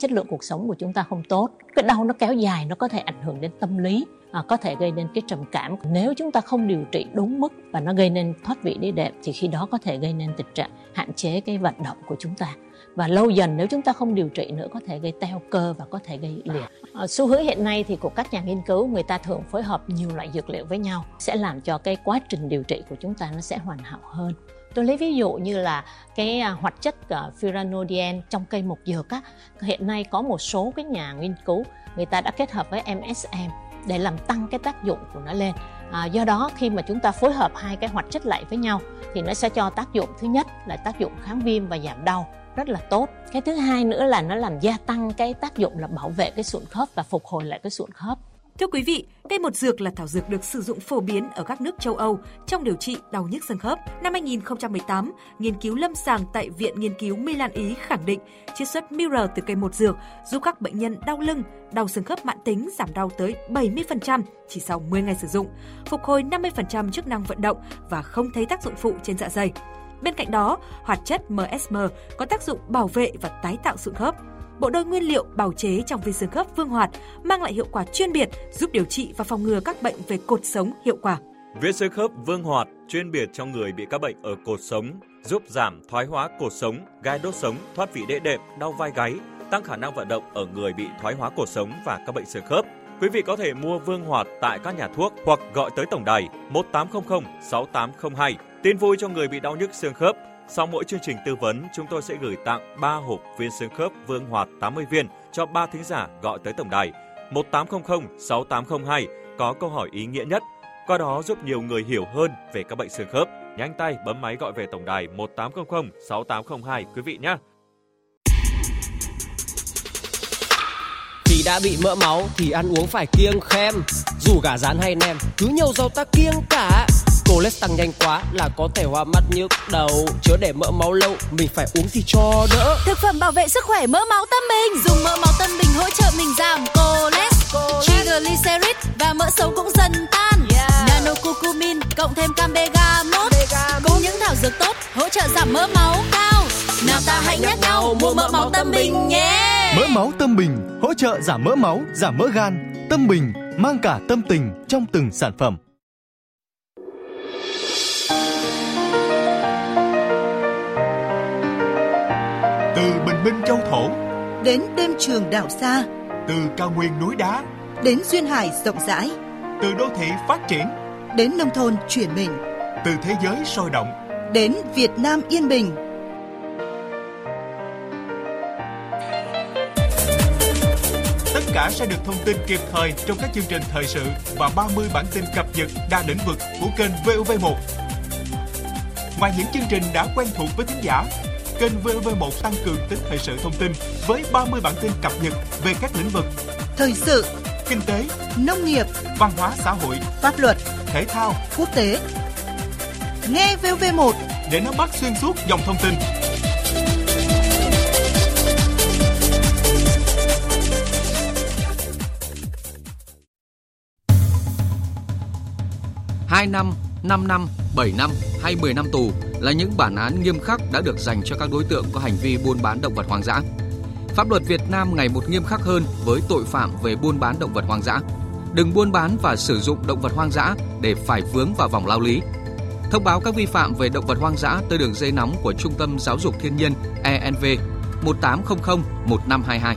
chất lượng cuộc sống của chúng ta không tốt cái đau nó kéo dài nó có thể ảnh hưởng đến tâm lý à, có thể gây nên cái trầm cảm nếu chúng ta không điều trị đúng mức và nó gây nên thoát vị đĩa đệm thì khi đó có thể gây nên tình trạng hạn chế cái vận động của chúng ta và lâu dần nếu chúng ta không điều trị nữa có thể gây teo cơ và có thể gây liệt. À, xu hướng hiện nay thì của các nhà nghiên cứu người ta thường phối hợp nhiều loại dược liệu với nhau sẽ làm cho cái quá trình điều trị của chúng ta nó sẽ hoàn hảo hơn. Tôi lấy ví dụ như là cái à, hoạt chất à, furanodien trong cây mộc dược á, hiện nay có một số cái nhà nghiên cứu người ta đã kết hợp với MSM để làm tăng cái tác dụng của nó lên. À, do đó khi mà chúng ta phối hợp hai cái hoạt chất lại với nhau thì nó sẽ cho tác dụng thứ nhất là tác dụng kháng viêm và giảm đau rất là tốt. Cái thứ hai nữa là nó làm gia tăng cái tác dụng là bảo vệ cái sụn khớp và phục hồi lại cái sụn khớp. Thưa quý vị, cây một dược là thảo dược được sử dụng phổ biến ở các nước châu Âu trong điều trị đau nhức xương khớp. Năm 2018, nghiên cứu lâm sàng tại Viện Nghiên cứu Milan Ý khẳng định chiết xuất Mirror từ cây một dược giúp các bệnh nhân đau lưng, đau xương khớp mãn tính giảm đau tới 70% chỉ sau 10 ngày sử dụng, phục hồi 50% chức năng vận động và không thấy tác dụng phụ trên dạ dày. Bên cạnh đó, hoạt chất MSM có tác dụng bảo vệ và tái tạo sụn khớp. Bộ đôi nguyên liệu bào chế trong vi xương khớp Vương Hoạt mang lại hiệu quả chuyên biệt, giúp điều trị và phòng ngừa các bệnh về cột sống hiệu quả. viên xương khớp Vương Hoạt chuyên biệt cho người bị các bệnh ở cột sống, giúp giảm thoái hóa cột sống, gai đốt sống, thoát vị đĩa đệm, đau vai gáy, tăng khả năng vận động ở người bị thoái hóa cột sống và các bệnh xương khớp. Quý vị có thể mua Vương Hoạt tại các nhà thuốc hoặc gọi tới tổng đài 1800 6802 Tin vui cho người bị đau nhức xương khớp. Sau mỗi chương trình tư vấn, chúng tôi sẽ gửi tặng 3 hộp viên xương khớp Vương Hoạt 80 viên cho 3 thính giả gọi tới tổng đài 1800 6802 có câu hỏi ý nghĩa nhất. Qua đó giúp nhiều người hiểu hơn về các bệnh xương khớp. Nhanh tay bấm máy gọi về tổng đài 1800 6802 quý vị nhé. Khi đã bị mỡ máu thì ăn uống phải kiêng khem Dù gà rán hay nem cứ nhiều rau ta kiêng cả Cholesterol tăng nhanh quá là có thể hoa mắt nhức đầu. Chớ để mỡ máu lâu mình phải uống gì cho đỡ. Thực phẩm bảo vệ sức khỏe mỡ máu tâm bình. Dùng mỡ máu tâm bình hỗ trợ mình giảm cholesterol. Triglycerid và mỡ xấu cũng dần tan. Yeah. Nano curcumin cộng thêm cam bega mốt Cùng những thảo dược tốt hỗ trợ giảm mỡ máu cao. Nào ta hãy nhắc nhau mua mỡ máu tâm bình nhé. Mỡ máu tâm bình hỗ trợ giảm mỡ máu, giảm mỡ gan. Tâm bình mang cả tâm tình trong từng sản phẩm bình minh châu thổ. Đến đêm trường đảo xa. Từ cao nguyên núi đá. Đến duyên hải rộng rãi. Từ đô thị phát triển. Đến nông thôn chuyển mình. Từ thế giới sôi động. Đến Việt Nam yên bình. Tất cả sẽ được thông tin kịp thời trong các chương trình thời sự và 30 bản tin cập nhật đa lĩnh vực của kênh VOV1 ngoài những chương trình đã quen thuộc với thính giả kênh VV1 tăng cường tính thời sự thông tin với 30 bản tin cập nhật về các lĩnh vực thời sự, kinh tế, nông nghiệp, văn hóa xã hội, pháp luật, thể thao, quốc tế. Nghe VV1 để nắm bắt xuyên suốt dòng thông tin. Hai năm, 5 năm, 7 năm hay 10 năm tù là những bản án nghiêm khắc đã được dành cho các đối tượng có hành vi buôn bán động vật hoang dã. Pháp luật Việt Nam ngày một nghiêm khắc hơn với tội phạm về buôn bán động vật hoang dã. Đừng buôn bán và sử dụng động vật hoang dã để phải vướng vào vòng lao lý. Thông báo các vi phạm về động vật hoang dã tới đường dây nóng của Trung tâm Giáo dục Thiên nhiên ENV 1800 1522.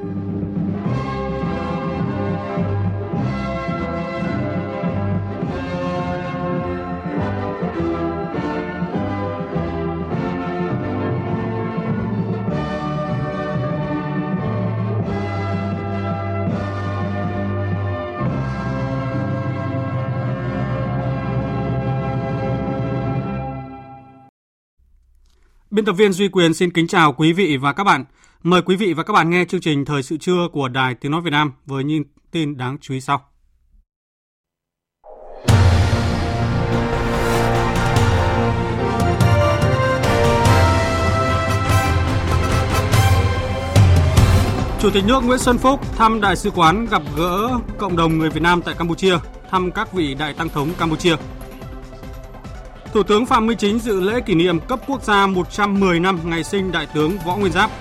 Biên tập viên Duy Quyền xin kính chào quý vị và các bạn. Mời quý vị và các bạn nghe chương trình Thời sự trưa của Đài Tiếng Nói Việt Nam với những tin đáng chú ý sau. Chủ tịch nước Nguyễn Xuân Phúc thăm Đại sứ quán gặp gỡ cộng đồng người Việt Nam tại Campuchia, thăm các vị đại tăng thống Campuchia. Thủ tướng Phạm Minh Chính dự lễ kỷ niệm cấp quốc gia 110 năm ngày sinh Đại tướng Võ Nguyên Giáp.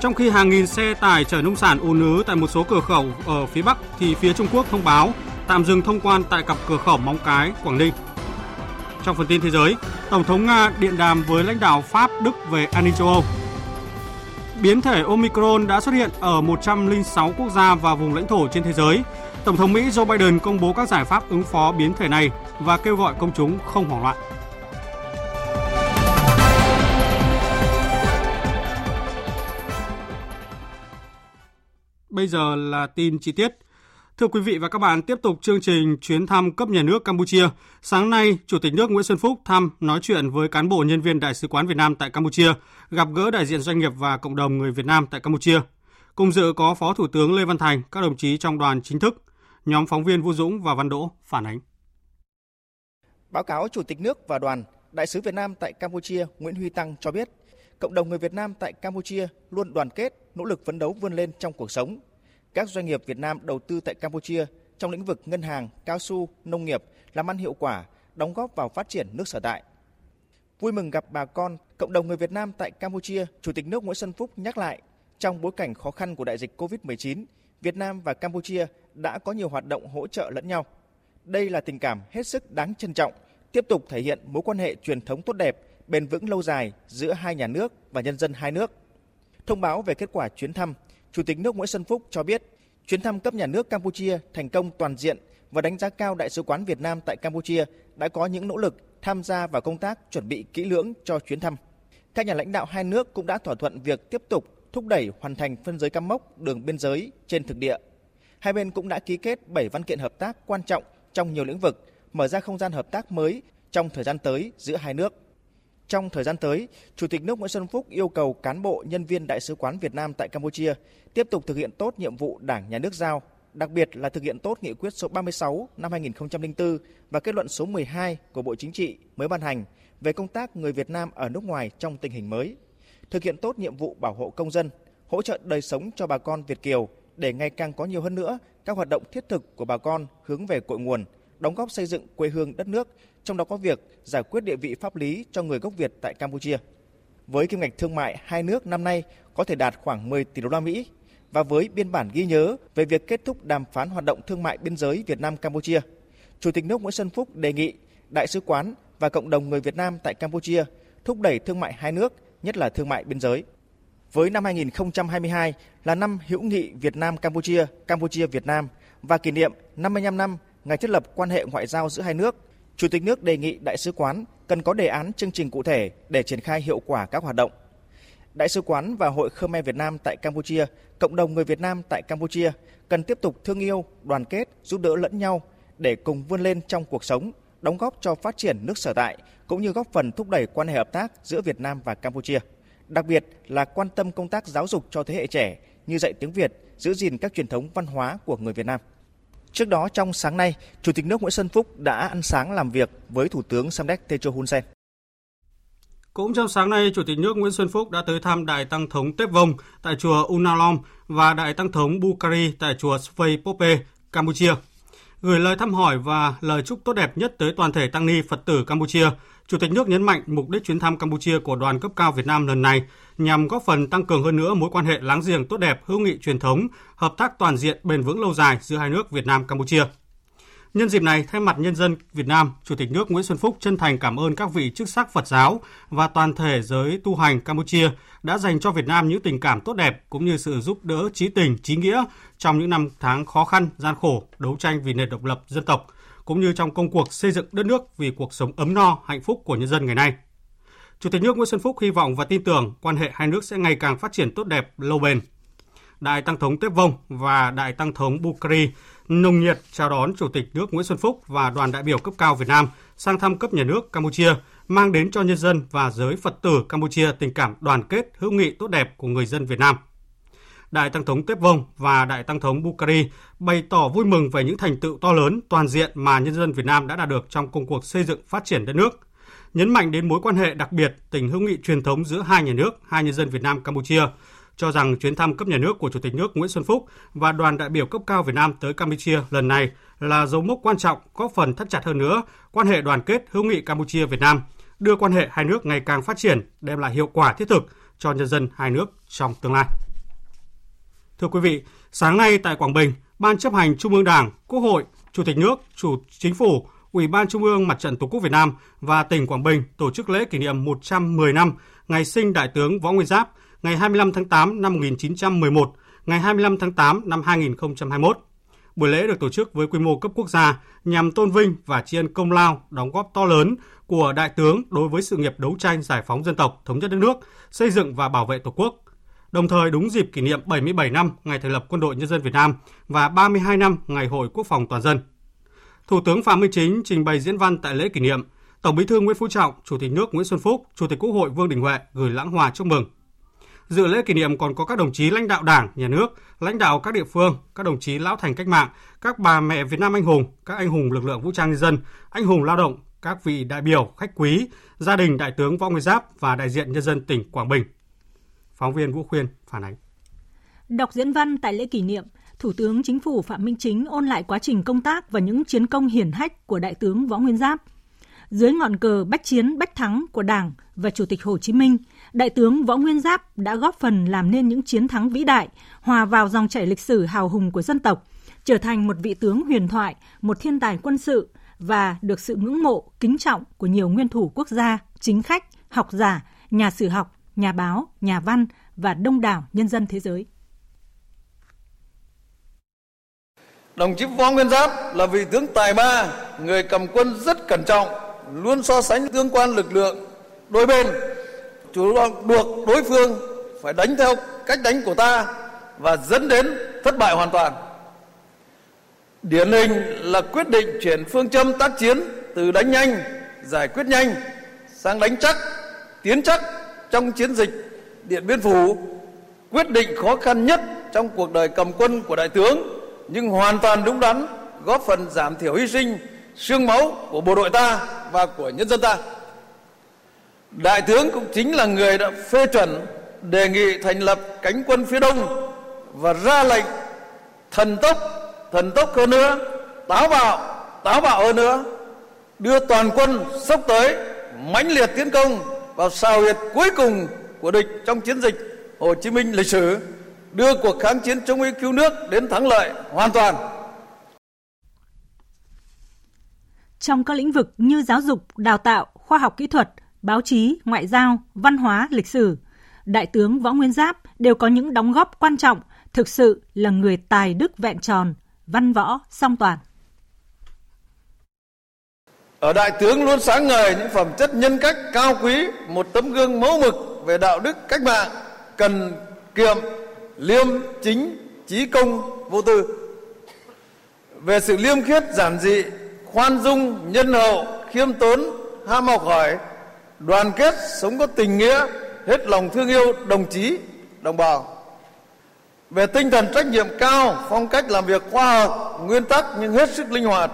Trong khi hàng nghìn xe tải chở nông sản ùn ứ tại một số cửa khẩu ở phía Bắc thì phía Trung Quốc thông báo tạm dừng thông quan tại cặp cửa khẩu Móng Cái, Quảng Ninh. Trong phần tin thế giới, Tổng thống Nga điện đàm với lãnh đạo Pháp, Đức về an ninh châu Âu. Biến thể Omicron đã xuất hiện ở 106 quốc gia và vùng lãnh thổ trên thế giới. Tổng thống Mỹ Joe Biden công bố các giải pháp ứng phó biến thể này và kêu gọi công chúng không hoảng loạn. Bây giờ là tin chi tiết. Thưa quý vị và các bạn, tiếp tục chương trình chuyến thăm cấp nhà nước Campuchia. Sáng nay, Chủ tịch nước Nguyễn Xuân Phúc thăm nói chuyện với cán bộ nhân viên Đại sứ quán Việt Nam tại Campuchia, gặp gỡ đại diện doanh nghiệp và cộng đồng người Việt Nam tại Campuchia. Cùng dự có Phó Thủ tướng Lê Văn Thành, các đồng chí trong đoàn chính thức. Nhóm phóng viên Vũ Dũng và Văn Đỗ phản ánh. Báo cáo Chủ tịch nước và đoàn, Đại sứ Việt Nam tại Campuchia Nguyễn Huy Tăng cho biết, cộng đồng người Việt Nam tại Campuchia luôn đoàn kết, nỗ lực phấn đấu vươn lên trong cuộc sống. Các doanh nghiệp Việt Nam đầu tư tại Campuchia trong lĩnh vực ngân hàng, cao su, nông nghiệp làm ăn hiệu quả, đóng góp vào phát triển nước sở tại. Vui mừng gặp bà con, cộng đồng người Việt Nam tại Campuchia, Chủ tịch nước Nguyễn Xuân Phúc nhắc lại, trong bối cảnh khó khăn của đại dịch COVID-19, Việt Nam và Campuchia đã có nhiều hoạt động hỗ trợ lẫn nhau. Đây là tình cảm hết sức đáng trân trọng, tiếp tục thể hiện mối quan hệ truyền thống tốt đẹp, bền vững lâu dài giữa hai nhà nước và nhân dân hai nước. Thông báo về kết quả chuyến thăm, Chủ tịch nước Nguyễn Xuân Phúc cho biết, chuyến thăm cấp nhà nước Campuchia thành công toàn diện và đánh giá cao Đại sứ quán Việt Nam tại Campuchia đã có những nỗ lực tham gia vào công tác chuẩn bị kỹ lưỡng cho chuyến thăm. Các nhà lãnh đạo hai nước cũng đã thỏa thuận việc tiếp tục thúc đẩy hoàn thành phân giới cắm mốc đường biên giới trên thực địa. Hai bên cũng đã ký kết 7 văn kiện hợp tác quan trọng trong nhiều lĩnh vực, mở ra không gian hợp tác mới trong thời gian tới giữa hai nước. Trong thời gian tới, Chủ tịch nước Nguyễn Xuân Phúc yêu cầu cán bộ nhân viên Đại sứ quán Việt Nam tại Campuchia tiếp tục thực hiện tốt nhiệm vụ Đảng, Nhà nước giao, đặc biệt là thực hiện tốt nghị quyết số 36 năm 2004 và kết luận số 12 của Bộ Chính trị mới ban hành về công tác người Việt Nam ở nước ngoài trong tình hình mới, thực hiện tốt nhiệm vụ bảo hộ công dân, hỗ trợ đời sống cho bà con Việt Kiều để ngày càng có nhiều hơn nữa các hoạt động thiết thực của bà con hướng về cội nguồn, đóng góp xây dựng quê hương đất nước, trong đó có việc giải quyết địa vị pháp lý cho người gốc Việt tại Campuchia. Với kim ngạch thương mại hai nước năm nay có thể đạt khoảng 10 tỷ đô la Mỹ và với biên bản ghi nhớ về việc kết thúc đàm phán hoạt động thương mại biên giới Việt Nam Campuchia, Chủ tịch nước Nguyễn Xuân Phúc đề nghị đại sứ quán và cộng đồng người Việt Nam tại Campuchia thúc đẩy thương mại hai nước, nhất là thương mại biên giới. Với năm 2022 là năm hữu nghị Việt Nam Campuchia, Campuchia Việt Nam và kỷ niệm 55 năm ngày thiết lập quan hệ ngoại giao giữa hai nước, Chủ tịch nước đề nghị đại sứ quán cần có đề án chương trình cụ thể để triển khai hiệu quả các hoạt động. Đại sứ quán và Hội Khmer Việt Nam tại Campuchia, cộng đồng người Việt Nam tại Campuchia cần tiếp tục thương yêu, đoàn kết, giúp đỡ lẫn nhau để cùng vươn lên trong cuộc sống, đóng góp cho phát triển nước sở tại cũng như góp phần thúc đẩy quan hệ hợp tác giữa Việt Nam và Campuchia. Đặc biệt là quan tâm công tác giáo dục cho thế hệ trẻ như dạy tiếng Việt, giữ gìn các truyền thống văn hóa của người Việt Nam. Trước đó trong sáng nay, Chủ tịch nước Nguyễn Xuân Phúc đã ăn sáng làm việc với Thủ tướng Samdech Techo Hun Sen. Cũng trong sáng nay, Chủ tịch nước Nguyễn Xuân Phúc đã tới thăm Đại Tăng thống Tép Vông tại chùa Unalom và Đại Tăng thống Bukhari tại chùa Svei Pope, Campuchia. Gửi lời thăm hỏi và lời chúc tốt đẹp nhất tới toàn thể tăng ni Phật tử Campuchia, Chủ tịch nước nhấn mạnh mục đích chuyến thăm Campuchia của đoàn cấp cao Việt Nam lần này nhằm góp phần tăng cường hơn nữa mối quan hệ láng giềng tốt đẹp, hữu nghị truyền thống, hợp tác toàn diện bền vững lâu dài giữa hai nước Việt Nam Campuchia. Nhân dịp này, thay mặt nhân dân Việt Nam, Chủ tịch nước Nguyễn Xuân Phúc chân thành cảm ơn các vị chức sắc Phật giáo và toàn thể giới tu hành Campuchia đã dành cho Việt Nam những tình cảm tốt đẹp cũng như sự giúp đỡ trí tình, trí nghĩa trong những năm tháng khó khăn, gian khổ, đấu tranh vì nền độc lập dân tộc, cũng như trong công cuộc xây dựng đất nước vì cuộc sống ấm no, hạnh phúc của nhân dân ngày nay. Chủ tịch nước Nguyễn Xuân Phúc hy vọng và tin tưởng quan hệ hai nước sẽ ngày càng phát triển tốt đẹp, lâu bền. Đại Tăng thống Tép Vông và Đại Tăng thống Bukhari nồng nhiệt chào đón Chủ tịch nước Nguyễn Xuân Phúc và đoàn đại biểu cấp cao Việt Nam sang thăm cấp nhà nước Campuchia, mang đến cho nhân dân và giới Phật tử Campuchia tình cảm đoàn kết, hữu nghị tốt đẹp của người dân Việt Nam. Đại Tăng thống Tép Vông và Đại Tăng thống Bukhari bày tỏ vui mừng về những thành tựu to lớn toàn diện mà nhân dân Việt Nam đã đạt được trong công cuộc xây dựng phát triển đất nước, nhấn mạnh đến mối quan hệ đặc biệt tình hữu nghị truyền thống giữa hai nhà nước, hai nhân dân Việt Nam Campuchia, cho rằng chuyến thăm cấp nhà nước của Chủ tịch nước Nguyễn Xuân Phúc và đoàn đại biểu cấp cao Việt Nam tới Campuchia lần này là dấu mốc quan trọng góp phần thắt chặt hơn nữa quan hệ đoàn kết hữu nghị Campuchia Việt Nam, đưa quan hệ hai nước ngày càng phát triển, đem lại hiệu quả thiết thực cho nhân dân hai nước trong tương lai. Thưa quý vị, sáng nay tại Quảng Bình, Ban chấp hành Trung ương Đảng, Quốc hội, Chủ tịch nước, Chủ Chính phủ, Ủy ban Trung ương Mặt trận Tổ quốc Việt Nam và tỉnh Quảng Bình tổ chức lễ kỷ niệm 110 năm ngày sinh Đại tướng Võ Nguyên Giáp, ngày 25 tháng 8 năm 1911, ngày 25 tháng 8 năm 2021. Buổi lễ được tổ chức với quy mô cấp quốc gia nhằm tôn vinh và tri ân công lao, đóng góp to lớn của đại tướng đối với sự nghiệp đấu tranh giải phóng dân tộc, thống nhất đất nước, xây dựng và bảo vệ Tổ quốc. Đồng thời đúng dịp kỷ niệm 77 năm ngày thành lập Quân đội Nhân dân Việt Nam và 32 năm ngày Hội Quốc phòng toàn dân. Thủ tướng Phạm Minh Chính trình bày diễn văn tại lễ kỷ niệm. Tổng Bí thư Nguyễn Phú Trọng, Chủ tịch nước Nguyễn Xuân Phúc, Chủ tịch Quốc hội Vương Đình Huệ gửi lãng hòa chúc mừng. Dự lễ kỷ niệm còn có các đồng chí lãnh đạo Đảng, Nhà nước, lãnh đạo các địa phương, các đồng chí lão thành cách mạng, các bà mẹ Việt Nam anh hùng, các anh hùng lực lượng vũ trang nhân dân, anh hùng lao động, các vị đại biểu, khách quý, gia đình đại tướng Võ Nguyên Giáp và đại diện nhân dân tỉnh Quảng Bình. Phóng viên Vũ Khuyên phản ánh. Đọc diễn văn tại lễ kỷ niệm, Thủ tướng Chính phủ Phạm Minh Chính ôn lại quá trình công tác và những chiến công hiển hách của Đại tướng Võ Nguyên Giáp. Dưới ngọn cờ bách chiến bách thắng của Đảng và Chủ tịch Hồ Chí Minh, Đại tướng Võ Nguyên Giáp đã góp phần làm nên những chiến thắng vĩ đại, hòa vào dòng chảy lịch sử hào hùng của dân tộc, trở thành một vị tướng huyền thoại, một thiên tài quân sự và được sự ngưỡng mộ, kính trọng của nhiều nguyên thủ quốc gia, chính khách, học giả, nhà sử học, nhà báo, nhà văn và đông đảo nhân dân thế giới. Đồng chí Võ Nguyên Giáp là vị tướng tài ba, người cầm quân rất cẩn trọng, luôn so sánh tương quan lực lượng đôi bên, chủ động buộc đối phương phải đánh theo cách đánh của ta và dẫn đến thất bại hoàn toàn. Điển hình là quyết định chuyển phương châm tác chiến từ đánh nhanh, giải quyết nhanh sang đánh chắc, tiến chắc trong chiến dịch Điện Biên Phủ, quyết định khó khăn nhất trong cuộc đời cầm quân của đại tướng nhưng hoàn toàn đúng đắn, góp phần giảm thiểu hy sinh, xương máu của bộ đội ta và của nhân dân ta. Đại tướng cũng chính là người đã phê chuẩn đề nghị thành lập cánh quân phía đông và ra lệnh thần tốc, thần tốc hơn nữa, táo bạo, táo bạo hơn nữa, đưa toàn quân sốc tới mãnh liệt tiến công vào sao huyệt cuối cùng của địch trong chiến dịch Hồ Chí Minh lịch sử đưa cuộc kháng chiến chống Mỹ cứu nước đến thắng lợi hoàn toàn. Trong các lĩnh vực như giáo dục, đào tạo, khoa học kỹ thuật, báo chí, ngoại giao, văn hóa, lịch sử, Đại tướng Võ Nguyên Giáp đều có những đóng góp quan trọng, thực sự là người tài đức vẹn tròn, văn võ song toàn. Ở đại tướng luôn sáng ngời những phẩm chất nhân cách cao quý, một tấm gương mẫu mực về đạo đức cách mạng, cần kiệm, liêm chính trí công vô tư về sự liêm khiết giản dị khoan dung nhân hậu khiêm tốn ham học hỏi đoàn kết sống có tình nghĩa hết lòng thương yêu đồng chí đồng bào. Về tinh thần trách nhiệm cao phong cách làm việc khoa học nguyên tắc nhưng hết sức linh hoạt.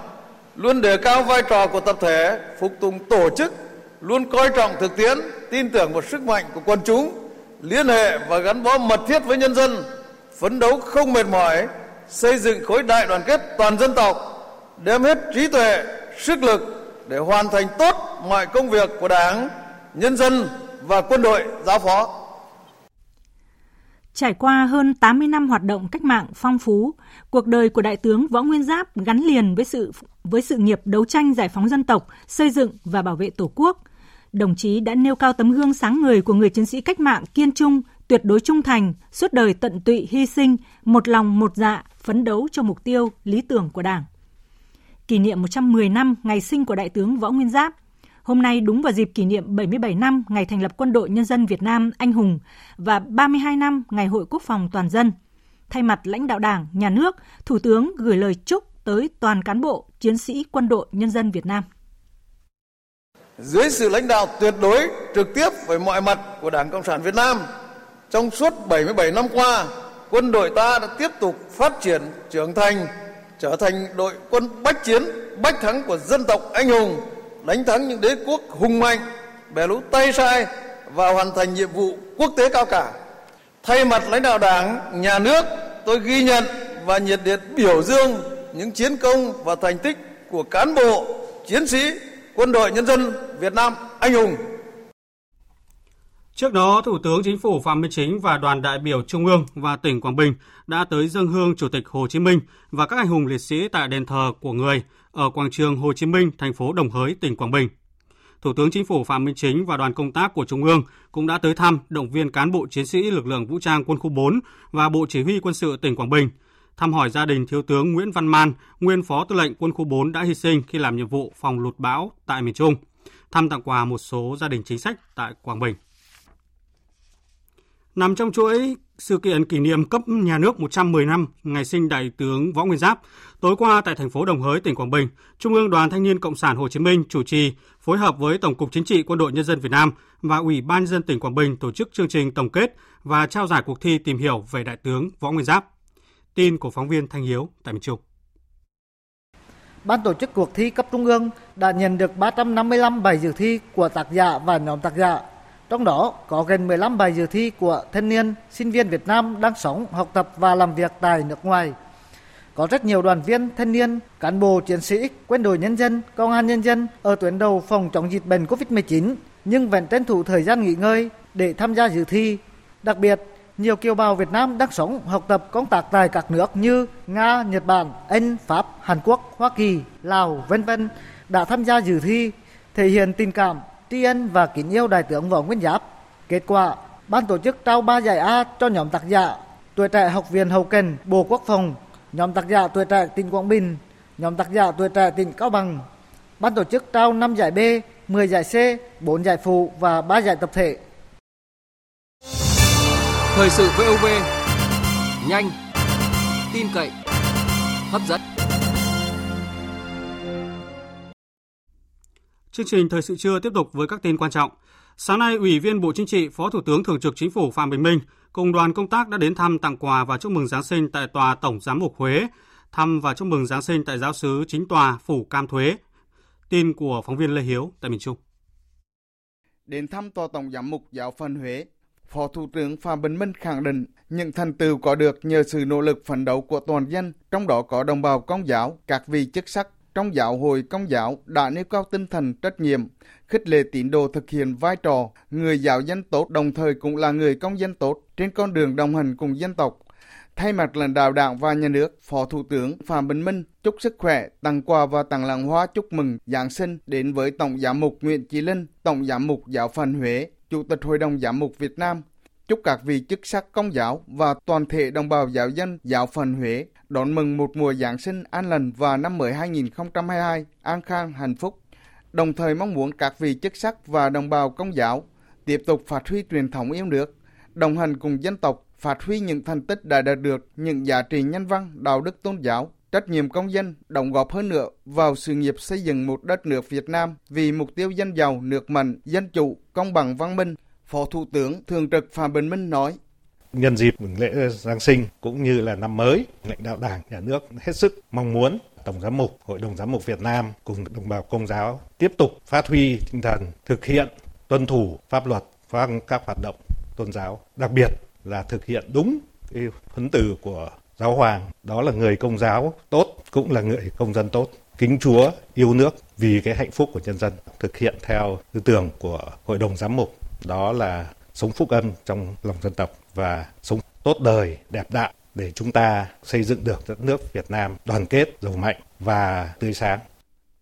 Luôn đề cao vai trò của tập thể phục tùng tổ chức luôn coi trọng thực tiễn tin tưởng vào sức mạnh của quần chúng liên hệ và gắn bó mật thiết với nhân dân, phấn đấu không mệt mỏi, xây dựng khối đại đoàn kết toàn dân tộc, đem hết trí tuệ, sức lực để hoàn thành tốt mọi công việc của Đảng, nhân dân và quân đội giáo phó. Trải qua hơn 80 năm hoạt động cách mạng phong phú, cuộc đời của Đại tướng Võ Nguyên Giáp gắn liền với sự với sự nghiệp đấu tranh giải phóng dân tộc, xây dựng và bảo vệ Tổ quốc. Đồng chí đã nêu cao tấm gương sáng người của người chiến sĩ cách mạng kiên trung, tuyệt đối trung thành, suốt đời tận tụy hy sinh, một lòng một dạ, phấn đấu cho mục tiêu, lý tưởng của Đảng. Kỷ niệm 110 năm ngày sinh của Đại tướng Võ Nguyên Giáp, Hôm nay đúng vào dịp kỷ niệm 77 năm ngày thành lập Quân đội Nhân dân Việt Nam anh hùng và 32 năm ngày Hội Quốc phòng toàn dân. Thay mặt lãnh đạo Đảng, Nhà nước, Thủ tướng gửi lời chúc tới toàn cán bộ, chiến sĩ Quân đội Nhân dân Việt Nam. Dưới sự lãnh đạo tuyệt đối, trực tiếp về mọi mặt của Đảng Cộng sản Việt Nam, trong suốt 77 năm qua, quân đội ta đã tiếp tục phát triển, trưởng thành, trở thành đội quân bách chiến, bách thắng của dân tộc anh hùng, đánh thắng những đế quốc hùng mạnh, bè lũ tay sai và hoàn thành nhiệm vụ quốc tế cao cả. Thay mặt lãnh đạo Đảng, Nhà nước, tôi ghi nhận và nhiệt liệt biểu dương những chiến công và thành tích của cán bộ, chiến sĩ, quân đội nhân dân Việt Nam anh hùng. Trước đó, Thủ tướng Chính phủ Phạm Minh Chính và đoàn đại biểu Trung ương và tỉnh Quảng Bình đã tới dân hương Chủ tịch Hồ Chí Minh và các anh hùng liệt sĩ tại đền thờ của người ở quảng trường Hồ Chí Minh, thành phố Đồng Hới, tỉnh Quảng Bình. Thủ tướng Chính phủ Phạm Minh Chính và đoàn công tác của Trung ương cũng đã tới thăm, động viên cán bộ chiến sĩ lực lượng vũ trang quân khu 4 và Bộ Chỉ huy quân sự tỉnh Quảng Bình, thăm hỏi gia đình Thiếu tướng Nguyễn Văn Man, nguyên Phó Tư lệnh Quân khu 4 đã hy sinh khi làm nhiệm vụ phòng lụt bão tại miền Trung, thăm tặng quà một số gia đình chính sách tại Quảng Bình. Nằm trong chuỗi sự kiện kỷ niệm cấp nhà nước 110 năm ngày sinh Đại tướng Võ Nguyên Giáp, tối qua tại thành phố Đồng Hới, tỉnh Quảng Bình, Trung ương Đoàn Thanh niên Cộng sản Hồ Chí Minh chủ trì phối hợp với Tổng cục Chính trị Quân đội Nhân dân Việt Nam và Ủy ban dân tỉnh Quảng Bình tổ chức chương trình tổng kết và trao giải cuộc thi tìm hiểu về Đại tướng Võ Nguyên Giáp. Tin của phóng viên Thanh Hiếu tại miền Trung. Ban tổ chức cuộc thi cấp trung ương đã nhận được 355 bài dự thi của tác giả và nhóm tác giả trong đó có gần 15 bài dự thi của thanh niên, sinh viên Việt Nam đang sống, học tập và làm việc tại nước ngoài. Có rất nhiều đoàn viên, thanh niên, cán bộ, chiến sĩ, quân đội nhân dân, công an nhân dân ở tuyến đầu phòng chống dịch bệnh COVID-19 nhưng vẫn tranh thủ thời gian nghỉ ngơi để tham gia dự thi. Đặc biệt, nhiều kiều bào Việt Nam đang sống, học tập, công tác tại các nước như Nga, Nhật Bản, Anh, Pháp, Hàn Quốc, Hoa Kỳ, Lào, vân vân đã tham gia dự thi, thể hiện tình cảm, tri ân và kính yêu đại tướng Võ Nguyên Giáp. Kết quả, ban tổ chức trao 3 giải A cho nhóm tác giả Tuổi trẻ Học viện Hậu cần Bộ Quốc phòng, nhóm tác giả Tuổi trẻ tỉnh Quảng Bình, nhóm tác giả Tuổi trẻ tỉnh Cao Bằng. Ban tổ chức trao 5 giải B, 10 giải C, 4 giải phụ và 3 giải tập thể. Thời sự VOV, nhanh, tin cậy, hấp dẫn. Chương trình thời sự trưa tiếp tục với các tin quan trọng. Sáng nay, Ủy viên Bộ Chính trị, Phó Thủ tướng Thường trực Chính phủ Phạm Bình Minh cùng đoàn công tác đã đến thăm tặng quà và chúc mừng Giáng sinh tại Tòa Tổng Giám mục Huế, thăm và chúc mừng Giáng sinh tại giáo sứ chính tòa Phủ Cam Thuế. Tin của phóng viên Lê Hiếu tại miền Trung. Đến thăm Tòa Tổng Giám mục Giáo phận Huế, Phó Thủ tướng Phạm Bình Minh khẳng định những thành tựu có được nhờ sự nỗ lực phấn đấu của toàn dân, trong đó có đồng bào công giáo, các vị chức sắc trong giáo hội công giáo đã nêu cao tinh thần trách nhiệm, khích lệ tín đồ thực hiện vai trò người giáo dân tốt đồng thời cũng là người công dân tốt trên con đường đồng hành cùng dân tộc. Thay mặt lãnh đạo đảng và nhà nước, Phó Thủ tướng Phạm Bình Minh chúc sức khỏe, tặng quà và tặng làng hoa chúc mừng Giáng sinh đến với Tổng giám mục Nguyễn Chí Linh, Tổng giám mục Giáo phận Huế, Chủ tịch Hội đồng Giám mục Việt Nam. Chúc các vị chức sắc công giáo và toàn thể đồng bào giáo dân giáo phận Huế đón mừng một mùa Giáng sinh an lành và năm mới 2022 an khang hạnh phúc. Đồng thời mong muốn các vị chức sắc và đồng bào công giáo tiếp tục phát huy truyền thống yêu nước, đồng hành cùng dân tộc, phát huy những thành tích đã đạt được, những giá trị nhân văn, đạo đức tôn giáo, trách nhiệm công dân, đóng góp hơn nữa vào sự nghiệp xây dựng một đất nước Việt Nam vì mục tiêu dân giàu, nước mạnh, dân chủ, công bằng văn minh. Phó Thủ tướng Thường trực Phạm Bình Minh nói, Nhân dịp mừng lễ Giáng sinh cũng như là năm mới, lãnh đạo Đảng, Nhà nước hết sức mong muốn Tổng giám mục, Hội đồng giám mục Việt Nam cùng đồng bào công giáo tiếp tục phát huy tinh thần thực hiện tuân thủ pháp luật và các hoạt động tôn giáo, đặc biệt là thực hiện đúng cái phấn từ của giáo hoàng, đó là người công giáo tốt cũng là người công dân tốt. kính Chúa, yêu nước vì cái hạnh phúc của nhân dân, thực hiện theo tư tưởng của Hội đồng Giám mục, đó là sống phúc âm trong lòng dân tộc và sống tốt đời, đẹp đạo để chúng ta xây dựng được đất nước Việt Nam đoàn kết, giàu mạnh và tươi sáng.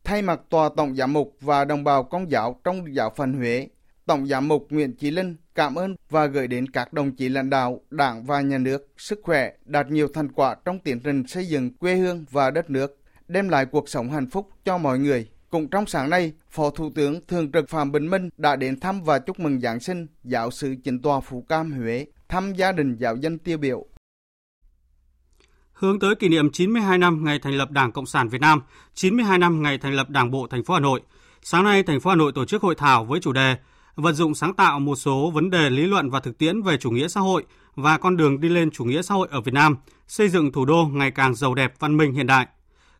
Thay mặt tòa tổng giám mục và đồng bào công giáo trong giáo phận Huế, Tổng giám mục Nguyễn Chí Linh cảm ơn và gửi đến các đồng chí lãnh đạo, đảng và nhà nước sức khỏe, đạt nhiều thành quả trong tiến trình xây dựng quê hương và đất nước, đem lại cuộc sống hạnh phúc cho mọi người. Cũng trong sáng nay, Phó Thủ tướng Thường trực Phạm Bình Minh đã đến thăm và chúc mừng Giáng sinh giáo sư chính tòa Phú Cam Huế, thăm gia đình giáo dân tiêu biểu. Hướng tới kỷ niệm 92 năm ngày thành lập Đảng Cộng sản Việt Nam, 92 năm ngày thành lập Đảng bộ thành phố Hà Nội, sáng nay thành phố Hà Nội tổ chức hội thảo với chủ đề vận dụng sáng tạo một số vấn đề lý luận và thực tiễn về chủ nghĩa xã hội và con đường đi lên chủ nghĩa xã hội ở Việt Nam, xây dựng thủ đô ngày càng giàu đẹp, văn minh hiện đại.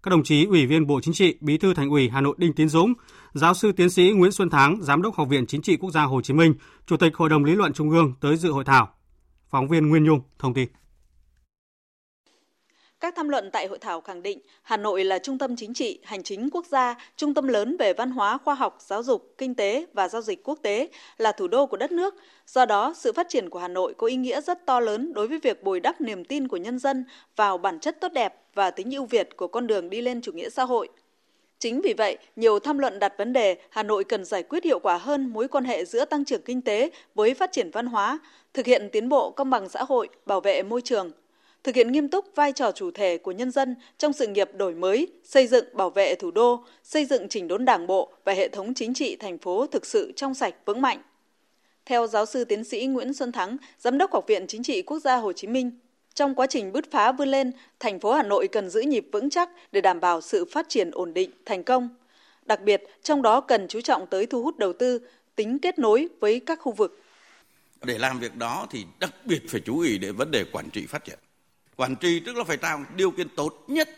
Các đồng chí Ủy viên Bộ Chính trị, Bí thư Thành ủy Hà Nội Đinh Tiến Dũng, Giáo sư tiến sĩ Nguyễn Xuân Thắng, Giám đốc Học viện Chính trị Quốc gia Hồ Chí Minh, Chủ tịch Hội đồng Lý luận Trung ương tới dự hội thảo. Phóng viên Nguyên Nhung thông tin. Các tham luận tại hội thảo khẳng định Hà Nội là trung tâm chính trị, hành chính quốc gia, trung tâm lớn về văn hóa, khoa học, giáo dục, kinh tế và giao dịch quốc tế, là thủ đô của đất nước. Do đó, sự phát triển của Hà Nội có ý nghĩa rất to lớn đối với việc bồi đắp niềm tin của nhân dân vào bản chất tốt đẹp và tính ưu việt của con đường đi lên chủ nghĩa xã hội. Chính vì vậy, nhiều tham luận đặt vấn đề Hà Nội cần giải quyết hiệu quả hơn mối quan hệ giữa tăng trưởng kinh tế với phát triển văn hóa, thực hiện tiến bộ công bằng xã hội, bảo vệ môi trường, thực hiện nghiêm túc vai trò chủ thể của nhân dân trong sự nghiệp đổi mới, xây dựng bảo vệ thủ đô, xây dựng chỉnh đốn đảng bộ và hệ thống chính trị thành phố thực sự trong sạch vững mạnh. Theo giáo sư tiến sĩ Nguyễn Xuân Thắng, Giám đốc Học viện Chính trị Quốc gia Hồ Chí Minh, trong quá trình bứt phá vươn lên, thành phố Hà Nội cần giữ nhịp vững chắc để đảm bảo sự phát triển ổn định, thành công. Đặc biệt, trong đó cần chú trọng tới thu hút đầu tư, tính kết nối với các khu vực. Để làm việc đó thì đặc biệt phải chú ý đến vấn đề quản trị phát triển quản trị tức là phải tạo điều kiện tốt nhất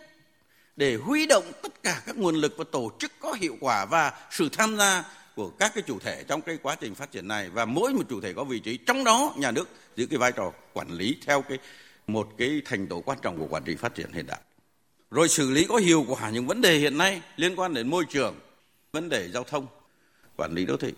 để huy động tất cả các nguồn lực và tổ chức có hiệu quả và sự tham gia của các cái chủ thể trong cái quá trình phát triển này. Và mỗi một chủ thể có vị trí trong đó, nhà nước giữ cái vai trò quản lý theo cái, một cái thành tố quan trọng của quản trị phát triển hiện đại. Rồi xử lý có hiệu quả những vấn đề hiện nay liên quan đến môi trường, vấn đề giao thông, quản lý đô thị.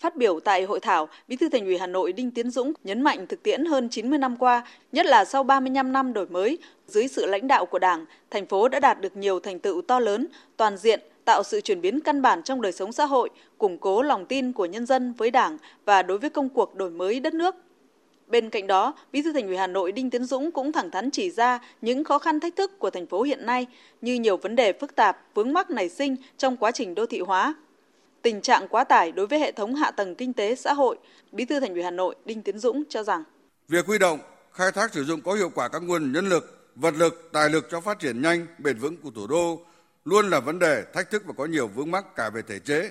Phát biểu tại hội thảo, Bí thư Thành ủy Hà Nội Đinh Tiến Dũng nhấn mạnh thực tiễn hơn 90 năm qua, nhất là sau 35 năm đổi mới, dưới sự lãnh đạo của Đảng, thành phố đã đạt được nhiều thành tựu to lớn, toàn diện, tạo sự chuyển biến căn bản trong đời sống xã hội, củng cố lòng tin của nhân dân với Đảng và đối với công cuộc đổi mới đất nước. Bên cạnh đó, Bí thư Thành ủy Hà Nội Đinh Tiến Dũng cũng thẳng thắn chỉ ra những khó khăn thách thức của thành phố hiện nay như nhiều vấn đề phức tạp, vướng mắc nảy sinh trong quá trình đô thị hóa, tình trạng quá tải đối với hệ thống hạ tầng kinh tế xã hội, Bí thư Thành ủy Hà Nội Đinh Tiến Dũng cho rằng việc huy động, khai thác sử dụng có hiệu quả các nguồn nhân lực, vật lực, tài lực cho phát triển nhanh, bền vững của thủ đô luôn là vấn đề thách thức và có nhiều vướng mắc cả về thể chế,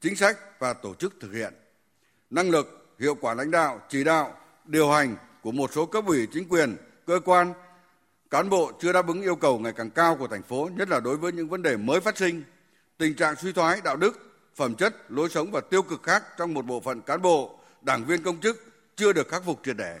chính sách và tổ chức thực hiện. Năng lực, hiệu quả lãnh đạo, chỉ đạo, điều hành của một số cấp ủy chính quyền, cơ quan, cán bộ chưa đáp ứng yêu cầu ngày càng cao của thành phố, nhất là đối với những vấn đề mới phát sinh, tình trạng suy thoái đạo đức, phẩm chất, lối sống và tiêu cực khác trong một bộ phận cán bộ, đảng viên công chức chưa được khắc phục triệt để.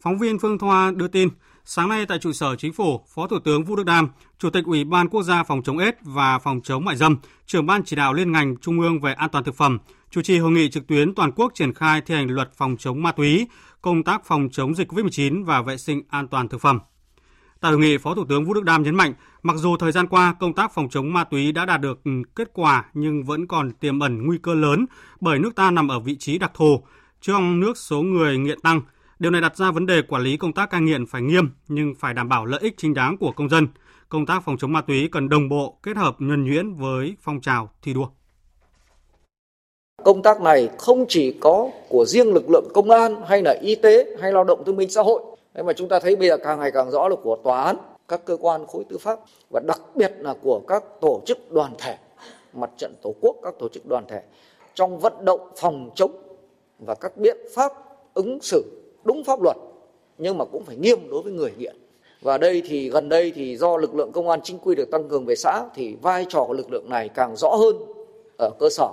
Phóng viên Phương Thoa đưa tin, sáng nay tại trụ sở chính phủ, Phó Thủ tướng Vũ Đức Đam, Chủ tịch Ủy ban Quốc gia phòng chống AIDS và phòng chống mại dâm, trưởng ban chỉ đạo liên ngành Trung ương về an toàn thực phẩm, chủ trì hội nghị trực tuyến toàn quốc triển khai thi hành luật phòng chống ma túy, công tác phòng chống dịch COVID-19 và vệ sinh an toàn thực phẩm. Tại hội nghị, Phó Thủ tướng Vũ Đức Đam nhấn mạnh, mặc dù thời gian qua công tác phòng chống ma túy đã đạt được ừ, kết quả nhưng vẫn còn tiềm ẩn nguy cơ lớn bởi nước ta nằm ở vị trí đặc thù. Trong nước số người nghiện tăng, điều này đặt ra vấn đề quản lý công tác cai nghiện phải nghiêm nhưng phải đảm bảo lợi ích chính đáng của công dân. Công tác phòng chống ma túy cần đồng bộ kết hợp nhuần nhuyễn với phong trào thi đua. Công tác này không chỉ có của riêng lực lượng công an hay là y tế hay lao động thương minh xã hội Thế mà chúng ta thấy bây giờ càng ngày càng rõ là của tòa án, các cơ quan khối tư pháp và đặc biệt là của các tổ chức đoàn thể, mặt trận tổ quốc, các tổ chức đoàn thể trong vận động phòng chống và các biện pháp ứng xử đúng pháp luật nhưng mà cũng phải nghiêm đối với người nghiện. Và đây thì gần đây thì do lực lượng công an chính quy được tăng cường về xã thì vai trò của lực lượng này càng rõ hơn ở cơ sở.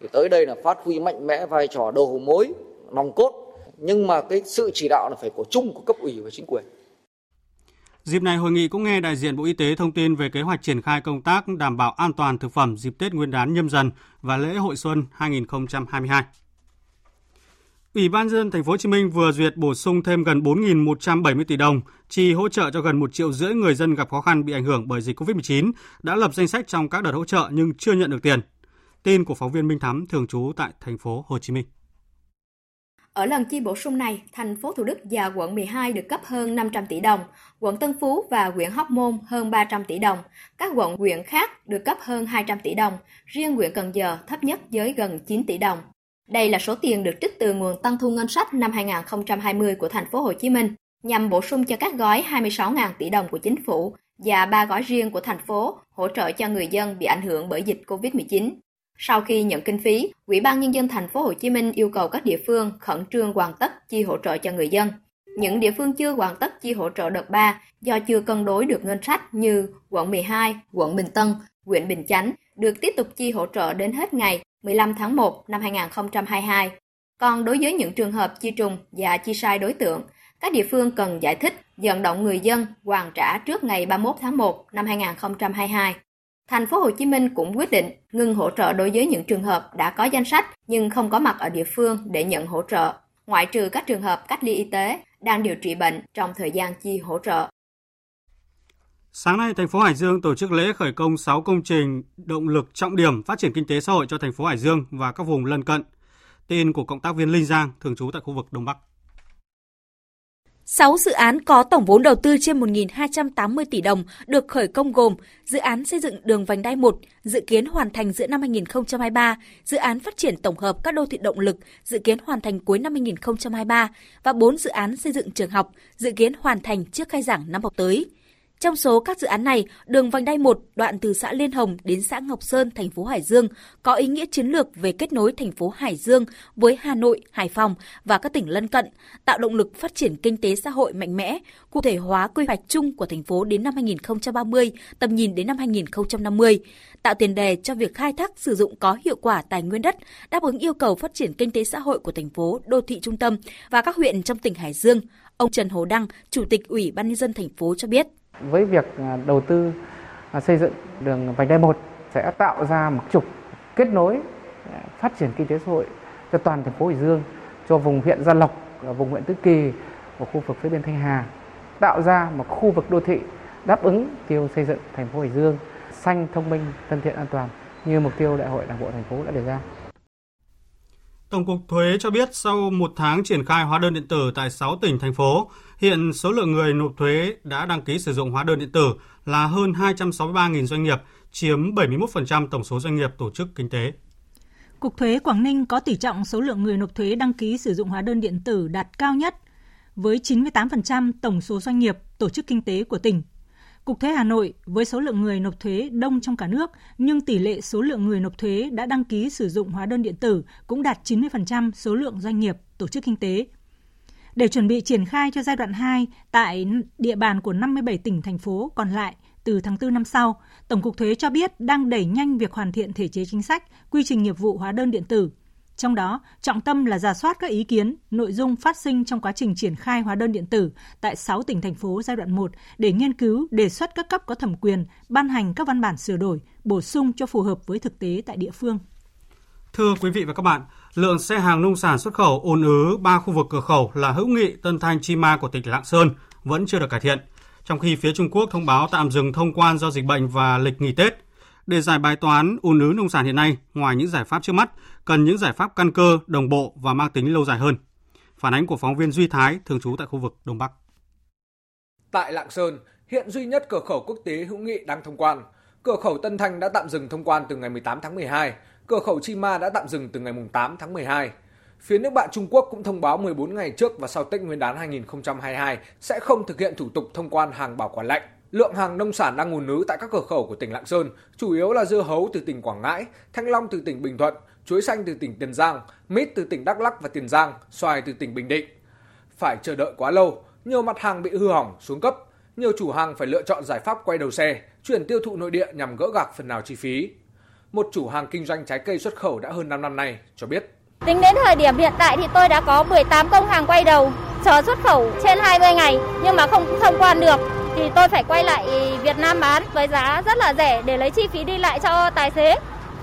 Thì tới đây là phát huy mạnh mẽ vai trò đầu mối, nòng cốt nhưng mà cái sự chỉ đạo là phải của chung của cấp ủy và chính quyền. Dịp này, hội nghị cũng nghe đại diện Bộ Y tế thông tin về kế hoạch triển khai công tác đảm bảo an toàn thực phẩm dịp Tết Nguyên đán nhâm dần và lễ hội xuân 2022. Ủy ban dân thành phố Hồ Chí Minh vừa duyệt bổ sung thêm gần 4.170 tỷ đồng chi hỗ trợ cho gần 1 triệu rưỡi người dân gặp khó khăn bị ảnh hưởng bởi dịch Covid-19 đã lập danh sách trong các đợt hỗ trợ nhưng chưa nhận được tiền. Tin của phóng viên Minh Thắm thường trú tại thành phố Hồ Chí Minh. Ở lần chi bổ sung này, thành phố Thủ Đức và quận 12 được cấp hơn 500 tỷ đồng, quận Tân Phú và huyện Hóc Môn hơn 300 tỷ đồng, các quận huyện khác được cấp hơn 200 tỷ đồng, riêng huyện Cần Giờ thấp nhất với gần 9 tỷ đồng. Đây là số tiền được trích từ nguồn tăng thu ngân sách năm 2020 của thành phố Hồ Chí Minh nhằm bổ sung cho các gói 26.000 tỷ đồng của chính phủ và ba gói riêng của thành phố hỗ trợ cho người dân bị ảnh hưởng bởi dịch Covid-19. Sau khi nhận kinh phí, Ủy ban nhân dân thành phố Hồ Chí Minh yêu cầu các địa phương khẩn trương hoàn tất chi hỗ trợ cho người dân. Những địa phương chưa hoàn tất chi hỗ trợ đợt 3 do chưa cân đối được ngân sách như quận 12, quận Bình Tân, huyện Bình Chánh được tiếp tục chi hỗ trợ đến hết ngày 15 tháng 1 năm 2022. Còn đối với những trường hợp chi trùng và chi sai đối tượng, các địa phương cần giải thích, vận động người dân hoàn trả trước ngày 31 tháng 1 năm 2022. Thành phố Hồ Chí Minh cũng quyết định ngừng hỗ trợ đối với những trường hợp đã có danh sách nhưng không có mặt ở địa phương để nhận hỗ trợ, ngoại trừ các trường hợp cách ly y tế đang điều trị bệnh trong thời gian chi hỗ trợ. Sáng nay, thành phố Hải Dương tổ chức lễ khởi công 6 công trình động lực trọng điểm phát triển kinh tế xã hội cho thành phố Hải Dương và các vùng lân cận. Tin của cộng tác viên Linh Giang, thường trú tại khu vực Đông Bắc. 6 dự án có tổng vốn đầu tư trên 1.280 tỷ đồng được khởi công gồm dự án xây dựng đường vành đai 1, dự kiến hoàn thành giữa năm 2023, dự án phát triển tổng hợp các đô thị động lực, dự kiến hoàn thành cuối năm 2023 và 4 dự án xây dựng trường học, dự kiến hoàn thành trước khai giảng năm học tới. Trong số các dự án này, đường vành đai 1 đoạn từ xã Liên Hồng đến xã Ngọc Sơn, thành phố Hải Dương có ý nghĩa chiến lược về kết nối thành phố Hải Dương với Hà Nội, Hải Phòng và các tỉnh lân cận, tạo động lực phát triển kinh tế xã hội mạnh mẽ, cụ thể hóa quy hoạch chung của thành phố đến năm 2030, tầm nhìn đến năm 2050, tạo tiền đề cho việc khai thác sử dụng có hiệu quả tài nguyên đất, đáp ứng yêu cầu phát triển kinh tế xã hội của thành phố, đô thị trung tâm và các huyện trong tỉnh Hải Dương. Ông Trần Hồ Đăng, Chủ tịch Ủy ban nhân dân thành phố cho biết với việc à, đầu tư à, xây dựng đường vành đai 1 sẽ tạo ra một trục kết nối à, phát triển kinh tế xã hội cho toàn thành phố Hải Dương, cho vùng huyện Gia Lộc, vùng huyện Tứ Kỳ và khu vực phía bên Thanh Hà, tạo ra một khu vực đô thị đáp ứng tiêu xây dựng thành phố Hải Dương xanh, thông minh, thân thiện, an toàn như mục tiêu đại hội đảng bộ thành phố đã đề ra. Tổng cục Thuế cho biết sau một tháng triển khai hóa đơn điện tử tại 6 tỉnh, thành phố, hiện số lượng người nộp thuế đã đăng ký sử dụng hóa đơn điện tử là hơn 263.000 doanh nghiệp, chiếm 71% tổng số doanh nghiệp tổ chức kinh tế. Cục Thuế Quảng Ninh có tỷ trọng số lượng người nộp thuế đăng ký sử dụng hóa đơn điện tử đạt cao nhất, với 98% tổng số doanh nghiệp tổ chức kinh tế của tỉnh Cục thuế Hà Nội với số lượng người nộp thuế đông trong cả nước, nhưng tỷ lệ số lượng người nộp thuế đã đăng ký sử dụng hóa đơn điện tử cũng đạt 90% số lượng doanh nghiệp, tổ chức kinh tế. Để chuẩn bị triển khai cho giai đoạn 2 tại địa bàn của 57 tỉnh thành phố còn lại từ tháng 4 năm sau, Tổng cục Thuế cho biết đang đẩy nhanh việc hoàn thiện thể chế chính sách, quy trình nghiệp vụ hóa đơn điện tử, trong đó, trọng tâm là giả soát các ý kiến, nội dung phát sinh trong quá trình triển khai hóa đơn điện tử tại 6 tỉnh thành phố giai đoạn 1 để nghiên cứu, đề xuất các cấp có thẩm quyền ban hành các văn bản sửa đổi, bổ sung cho phù hợp với thực tế tại địa phương. Thưa quý vị và các bạn, lượng xe hàng nông sản xuất khẩu ồn ứ ba khu vực cửa khẩu là Hữu Nghị, Tân Thanh, Chi Ma của tỉnh Lạng Sơn vẫn chưa được cải thiện, trong khi phía Trung Quốc thông báo tạm dừng thông quan do dịch bệnh và lịch nghỉ Tết. Để giải bài toán ùn ứ nông sản hiện nay, ngoài những giải pháp trước mắt, cần những giải pháp căn cơ, đồng bộ và mang tính lâu dài hơn. Phản ánh của phóng viên Duy Thái, thường trú tại khu vực Đông Bắc. Tại Lạng Sơn, hiện duy nhất cửa khẩu quốc tế hữu nghị đang thông quan. Cửa khẩu Tân Thanh đã tạm dừng thông quan từ ngày 18 tháng 12, cửa khẩu Chi Ma đã tạm dừng từ ngày 8 tháng 12. Phía nước bạn Trung Quốc cũng thông báo 14 ngày trước và sau Tết Nguyên đán 2022 sẽ không thực hiện thủ tục thông quan hàng bảo quản lạnh. Lượng hàng nông sản đang ùn ứ tại các cửa khẩu của tỉnh Lạng Sơn chủ yếu là dưa hấu từ tỉnh Quảng Ngãi, thanh long từ tỉnh Bình Thuận, chuối xanh từ tỉnh Tiền Giang, mít từ tỉnh Đắk Lắk và Tiền Giang, xoài từ tỉnh Bình Định. Phải chờ đợi quá lâu, nhiều mặt hàng bị hư hỏng, xuống cấp, nhiều chủ hàng phải lựa chọn giải pháp quay đầu xe, chuyển tiêu thụ nội địa nhằm gỡ gạc phần nào chi phí. Một chủ hàng kinh doanh trái cây xuất khẩu đã hơn 5 năm nay cho biết. Tính đến thời điểm hiện tại thì tôi đã có 18 công hàng quay đầu, chờ xuất khẩu trên 20 ngày nhưng mà không thông quan được thì tôi phải quay lại Việt Nam bán với giá rất là rẻ để lấy chi phí đi lại cho tài xế.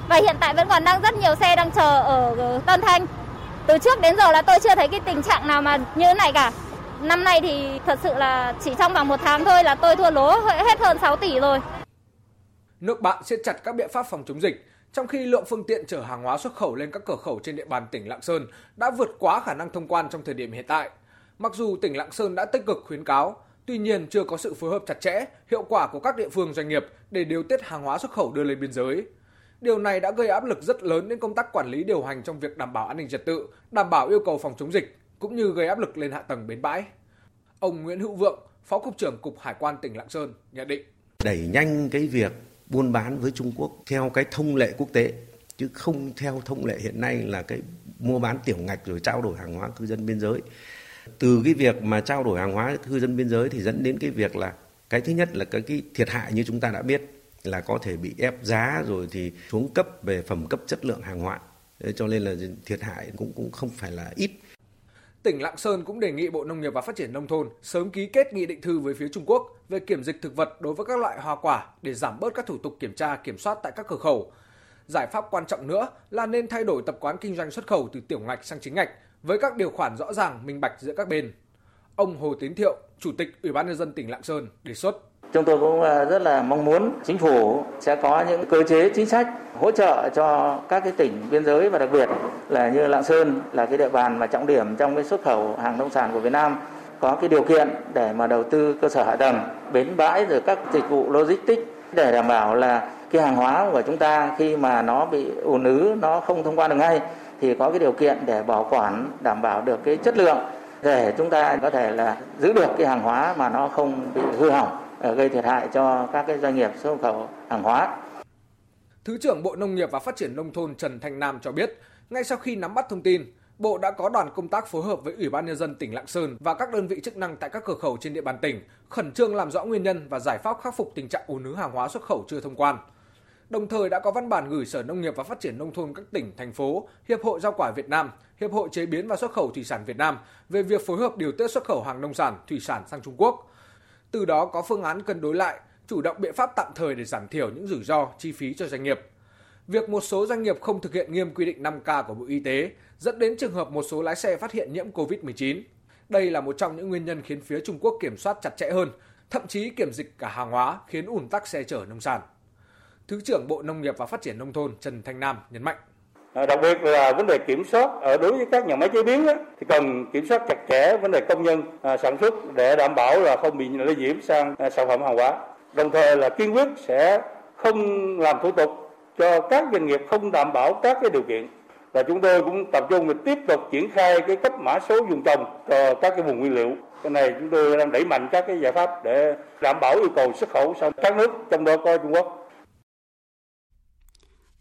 Và hiện tại vẫn còn đang rất nhiều xe đang chờ ở Tân Thanh. Từ trước đến giờ là tôi chưa thấy cái tình trạng nào mà như thế này cả. Năm nay thì thật sự là chỉ trong vòng một tháng thôi là tôi thua lỗ hết hơn 6 tỷ rồi. Nước bạn siết chặt các biện pháp phòng chống dịch, trong khi lượng phương tiện chở hàng hóa xuất khẩu lên các cửa khẩu trên địa bàn tỉnh Lạng Sơn đã vượt quá khả năng thông quan trong thời điểm hiện tại. Mặc dù tỉnh Lạng Sơn đã tích cực khuyến cáo, tuy nhiên chưa có sự phối hợp chặt chẽ, hiệu quả của các địa phương doanh nghiệp để điều tiết hàng hóa xuất khẩu đưa lên biên giới. Điều này đã gây áp lực rất lớn đến công tác quản lý điều hành trong việc đảm bảo an ninh trật tự, đảm bảo yêu cầu phòng chống dịch, cũng như gây áp lực lên hạ tầng bến bãi. Ông Nguyễn Hữu Vượng, Phó Cục trưởng Cục Hải quan tỉnh Lạng Sơn nhận định. Đẩy nhanh cái việc buôn bán với Trung Quốc theo cái thông lệ quốc tế chứ không theo thông lệ hiện nay là cái mua bán tiểu ngạch rồi trao đổi hàng hóa cư dân biên giới. Từ cái việc mà trao đổi hàng hóa cư dân biên giới thì dẫn đến cái việc là cái thứ nhất là cái, cái thiệt hại như chúng ta đã biết là có thể bị ép giá rồi thì xuống cấp về phẩm cấp chất lượng hàng hóa. Thế cho nên là thiệt hại cũng cũng không phải là ít. Tỉnh Lạng Sơn cũng đề nghị Bộ Nông nghiệp và Phát triển Nông thôn sớm ký kết nghị định thư với phía Trung Quốc về kiểm dịch thực vật đối với các loại hoa quả để giảm bớt các thủ tục kiểm tra, kiểm soát tại các cửa khẩu. Giải pháp quan trọng nữa là nên thay đổi tập quán kinh doanh xuất khẩu từ tiểu ngạch sang chính ngạch với các điều khoản rõ ràng, minh bạch giữa các bên. Ông Hồ Tiến Thiệu, Chủ tịch Ủy ban nhân dân tỉnh Lạng Sơn đề xuất Chúng tôi cũng ờ, rất là mong muốn chính phủ sẽ có những cơ chế chính sách hỗ trợ cho các cái tỉnh biên giới và đặc biệt là như Lạng Sơn là cái địa bàn mà trọng điểm trong cái xuất khẩu hàng nông sản của Việt Nam có cái điều kiện để mà đầu tư cơ sở hạ tầng, bến bãi rồi các dịch vụ logistics để đảm bảo là cái hàng hóa của chúng ta khi mà nó bị ùn ứ nó không thông quan được ngay thì có cái điều kiện để bảo quản đảm bảo được cái chất lượng để chúng ta có thể là giữ được cái hàng hóa mà nó không bị hư hỏng. Ờ, gây thiệt hại cho các cái doanh nghiệp xuất khẩu hàng hóa. Thứ trưởng Bộ Nông nghiệp và Phát triển Nông thôn Trần Thanh Nam cho biết, ngay sau khi nắm bắt thông tin, Bộ đã có đoàn công tác phối hợp với Ủy ban Nhân dân tỉnh Lạng Sơn và các đơn vị chức năng tại các cửa khẩu trên địa bàn tỉnh, khẩn trương làm rõ nguyên nhân và giải pháp khắc phục tình trạng ùn ứ hàng hóa xuất khẩu chưa thông quan. Đồng thời đã có văn bản gửi Sở Nông nghiệp và Phát triển Nông thôn các tỉnh, thành phố, Hiệp hội Rau quả Việt Nam, Hiệp hội Chế biến và Xuất khẩu Thủy sản Việt Nam về việc phối hợp điều tiết xuất khẩu hàng nông sản, thủy sản sang Trung Quốc – từ đó có phương án cân đối lại, chủ động biện pháp tạm thời để giảm thiểu những rủi ro, chi phí cho doanh nghiệp. Việc một số doanh nghiệp không thực hiện nghiêm quy định 5K của Bộ Y tế dẫn đến trường hợp một số lái xe phát hiện nhiễm COVID-19. Đây là một trong những nguyên nhân khiến phía Trung Quốc kiểm soát chặt chẽ hơn, thậm chí kiểm dịch cả hàng hóa khiến ùn tắc xe chở nông sản. Thứ trưởng Bộ Nông nghiệp và Phát triển Nông thôn Trần Thanh Nam nhấn mạnh. Ờ, đặc biệt là vấn đề kiểm soát ở đối với các nhà máy chế biến đó, thì cần kiểm soát chặt chẽ vấn đề công nhân ờ, sản xuất để đảm bảo là không bị lây nhiễm sang sản phẩm hàng hóa. Đồng thời là kiên quyết sẽ không làm thủ tục cho các doanh nghiệp không đảm bảo các cái điều kiện. Và chúng tôi cũng tập trung để tiếp tục triển khai cái cấp mã số dùng trồng cho các cái vùng nguyên liệu. Cái này chúng tôi đang đẩy mạnh các cái giải pháp để đảm bảo yêu cầu xuất khẩu sang các nước trong đó có Trung Quốc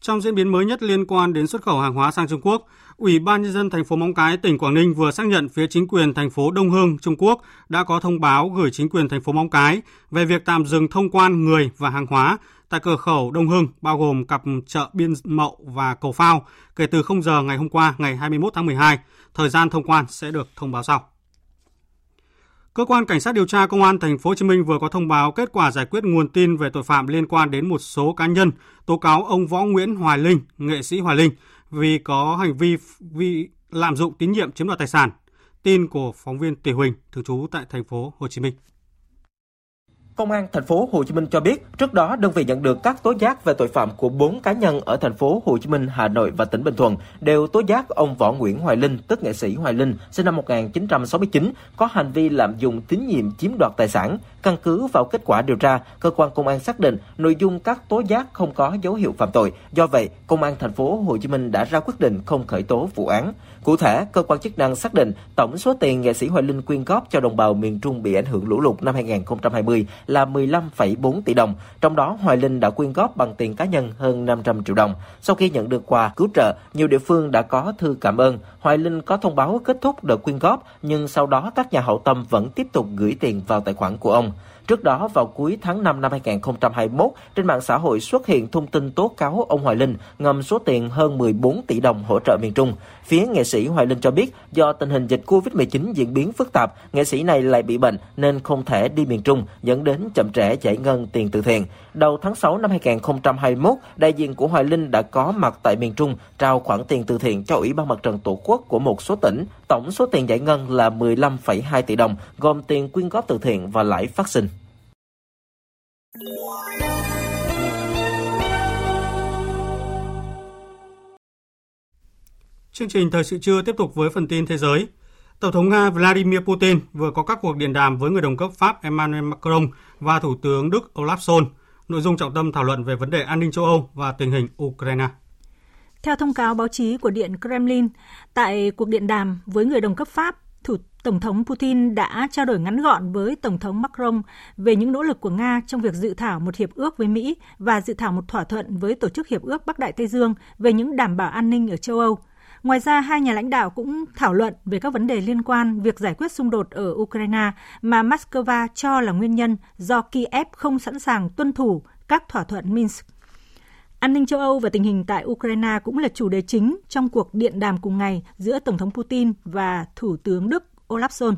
trong diễn biến mới nhất liên quan đến xuất khẩu hàng hóa sang Trung Quốc, Ủy ban nhân dân thành phố Móng Cái, tỉnh Quảng Ninh vừa xác nhận phía chính quyền thành phố Đông Hưng, Trung Quốc đã có thông báo gửi chính quyền thành phố Móng Cái về việc tạm dừng thông quan người và hàng hóa tại cửa khẩu Đông Hưng, bao gồm cặp chợ Biên Mậu và Cầu Phao, kể từ 0 giờ ngày hôm qua, ngày 21 tháng 12. Thời gian thông quan sẽ được thông báo sau. Cơ quan cảnh sát điều tra công an thành phố Hồ Chí Minh vừa có thông báo kết quả giải quyết nguồn tin về tội phạm liên quan đến một số cá nhân tố cáo ông Võ Nguyễn Hoài Linh, nghệ sĩ Hoài Linh vì có hành vi vi lạm dụng tín nhiệm chiếm đoạt tài sản. Tin của phóng viên Tỷ Huỳnh thường trú tại thành phố Hồ Chí Minh. Công an thành phố Hồ Chí Minh cho biết, trước đó đơn vị nhận được các tố giác về tội phạm của 4 cá nhân ở thành phố Hồ Chí Minh, Hà Nội và tỉnh Bình Thuận đều tố giác ông Võ Nguyễn Hoài Linh, tức nghệ sĩ Hoài Linh, sinh năm 1969, có hành vi lạm dụng tín nhiệm chiếm đoạt tài sản. Căn cứ vào kết quả điều tra, cơ quan công an xác định nội dung các tố giác không có dấu hiệu phạm tội. Do vậy, công an thành phố Hồ Chí Minh đã ra quyết định không khởi tố vụ án. Cụ thể, cơ quan chức năng xác định tổng số tiền nghệ sĩ Hoài Linh quyên góp cho đồng bào miền Trung bị ảnh hưởng lũ lụt năm 2020 là 15,4 tỷ đồng, trong đó Hoài Linh đã quyên góp bằng tiền cá nhân hơn 500 triệu đồng. Sau khi nhận được quà cứu trợ, nhiều địa phương đã có thư cảm ơn. Hoài Linh có thông báo kết thúc đợt quyên góp, nhưng sau đó các nhà hậu tâm vẫn tiếp tục gửi tiền vào tài khoản của ông. Trước đó, vào cuối tháng 5 năm 2021, trên mạng xã hội xuất hiện thông tin tố cáo ông Hoài Linh ngầm số tiền hơn 14 tỷ đồng hỗ trợ miền Trung. Phía nghệ sĩ Hoài Linh cho biết, do tình hình dịch Covid-19 diễn biến phức tạp, nghệ sĩ này lại bị bệnh nên không thể đi miền Trung, dẫn đến chậm trễ giải ngân tiền từ thiện. Đầu tháng 6 năm 2021, đại diện của Hoài Linh đã có mặt tại miền Trung trao khoản tiền từ thiện cho Ủy ban Mặt trận Tổ quốc của một số tỉnh. Tổng số tiền giải ngân là 15,2 tỷ đồng, gồm tiền quyên góp từ thiện và lãi phát sinh. Chương trình thời sự trưa tiếp tục với phần tin thế giới. Tổng thống Nga Vladimir Putin vừa có các cuộc điện đàm với người đồng cấp Pháp Emmanuel Macron và Thủ tướng Đức Olaf Scholz. Nội dung trọng tâm thảo luận về vấn đề an ninh châu Âu và tình hình Ukraine. Theo thông cáo báo chí của Điện Kremlin, tại cuộc điện đàm với người đồng cấp Pháp, Thủ Tổng thống Putin đã trao đổi ngắn gọn với Tổng thống Macron về những nỗ lực của Nga trong việc dự thảo một hiệp ước với Mỹ và dự thảo một thỏa thuận với Tổ chức Hiệp ước Bắc Đại Tây Dương về những đảm bảo an ninh ở châu Âu. Ngoài ra, hai nhà lãnh đạo cũng thảo luận về các vấn đề liên quan việc giải quyết xung đột ở Ukraine mà Moscow cho là nguyên nhân do Kiev không sẵn sàng tuân thủ các thỏa thuận Minsk. An ninh châu Âu và tình hình tại Ukraine cũng là chủ đề chính trong cuộc điện đàm cùng ngày giữa Tổng thống Putin và Thủ tướng Đức Olaf Scholz.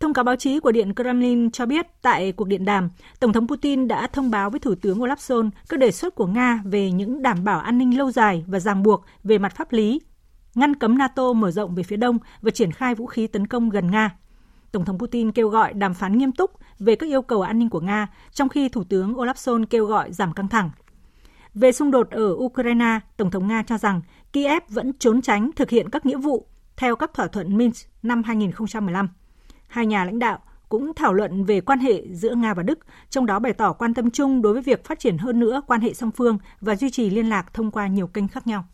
Thông cáo báo chí của Điện Kremlin cho biết tại cuộc điện đàm, Tổng thống Putin đã thông báo với Thủ tướng Olaf Scholz các đề xuất của Nga về những đảm bảo an ninh lâu dài và ràng buộc về mặt pháp lý, ngăn cấm NATO mở rộng về phía đông và triển khai vũ khí tấn công gần Nga. Tổng thống Putin kêu gọi đàm phán nghiêm túc về các yêu cầu an ninh của Nga, trong khi Thủ tướng Olaf Scholz kêu gọi giảm căng thẳng. Về xung đột ở Ukraine, Tổng thống Nga cho rằng Kiev vẫn trốn tránh thực hiện các nghĩa vụ theo các thỏa thuận Minsk năm 2015. Hai nhà lãnh đạo cũng thảo luận về quan hệ giữa Nga và Đức, trong đó bày tỏ quan tâm chung đối với việc phát triển hơn nữa quan hệ song phương và duy trì liên lạc thông qua nhiều kênh khác nhau.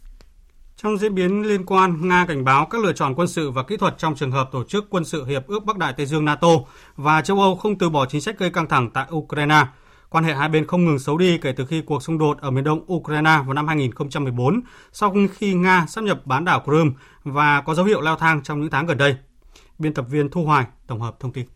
Trong diễn biến liên quan, Nga cảnh báo các lựa chọn quân sự và kỹ thuật trong trường hợp tổ chức quân sự Hiệp ước Bắc Đại Tây Dương NATO và châu Âu không từ bỏ chính sách gây căng thẳng tại Ukraine. Quan hệ hai bên không ngừng xấu đi kể từ khi cuộc xung đột ở miền đông Ukraine vào năm 2014, sau khi Nga sắp nhập bán đảo Crimea và có dấu hiệu leo thang trong những tháng gần đây. Biên tập viên Thu Hoài tổng hợp thông tin.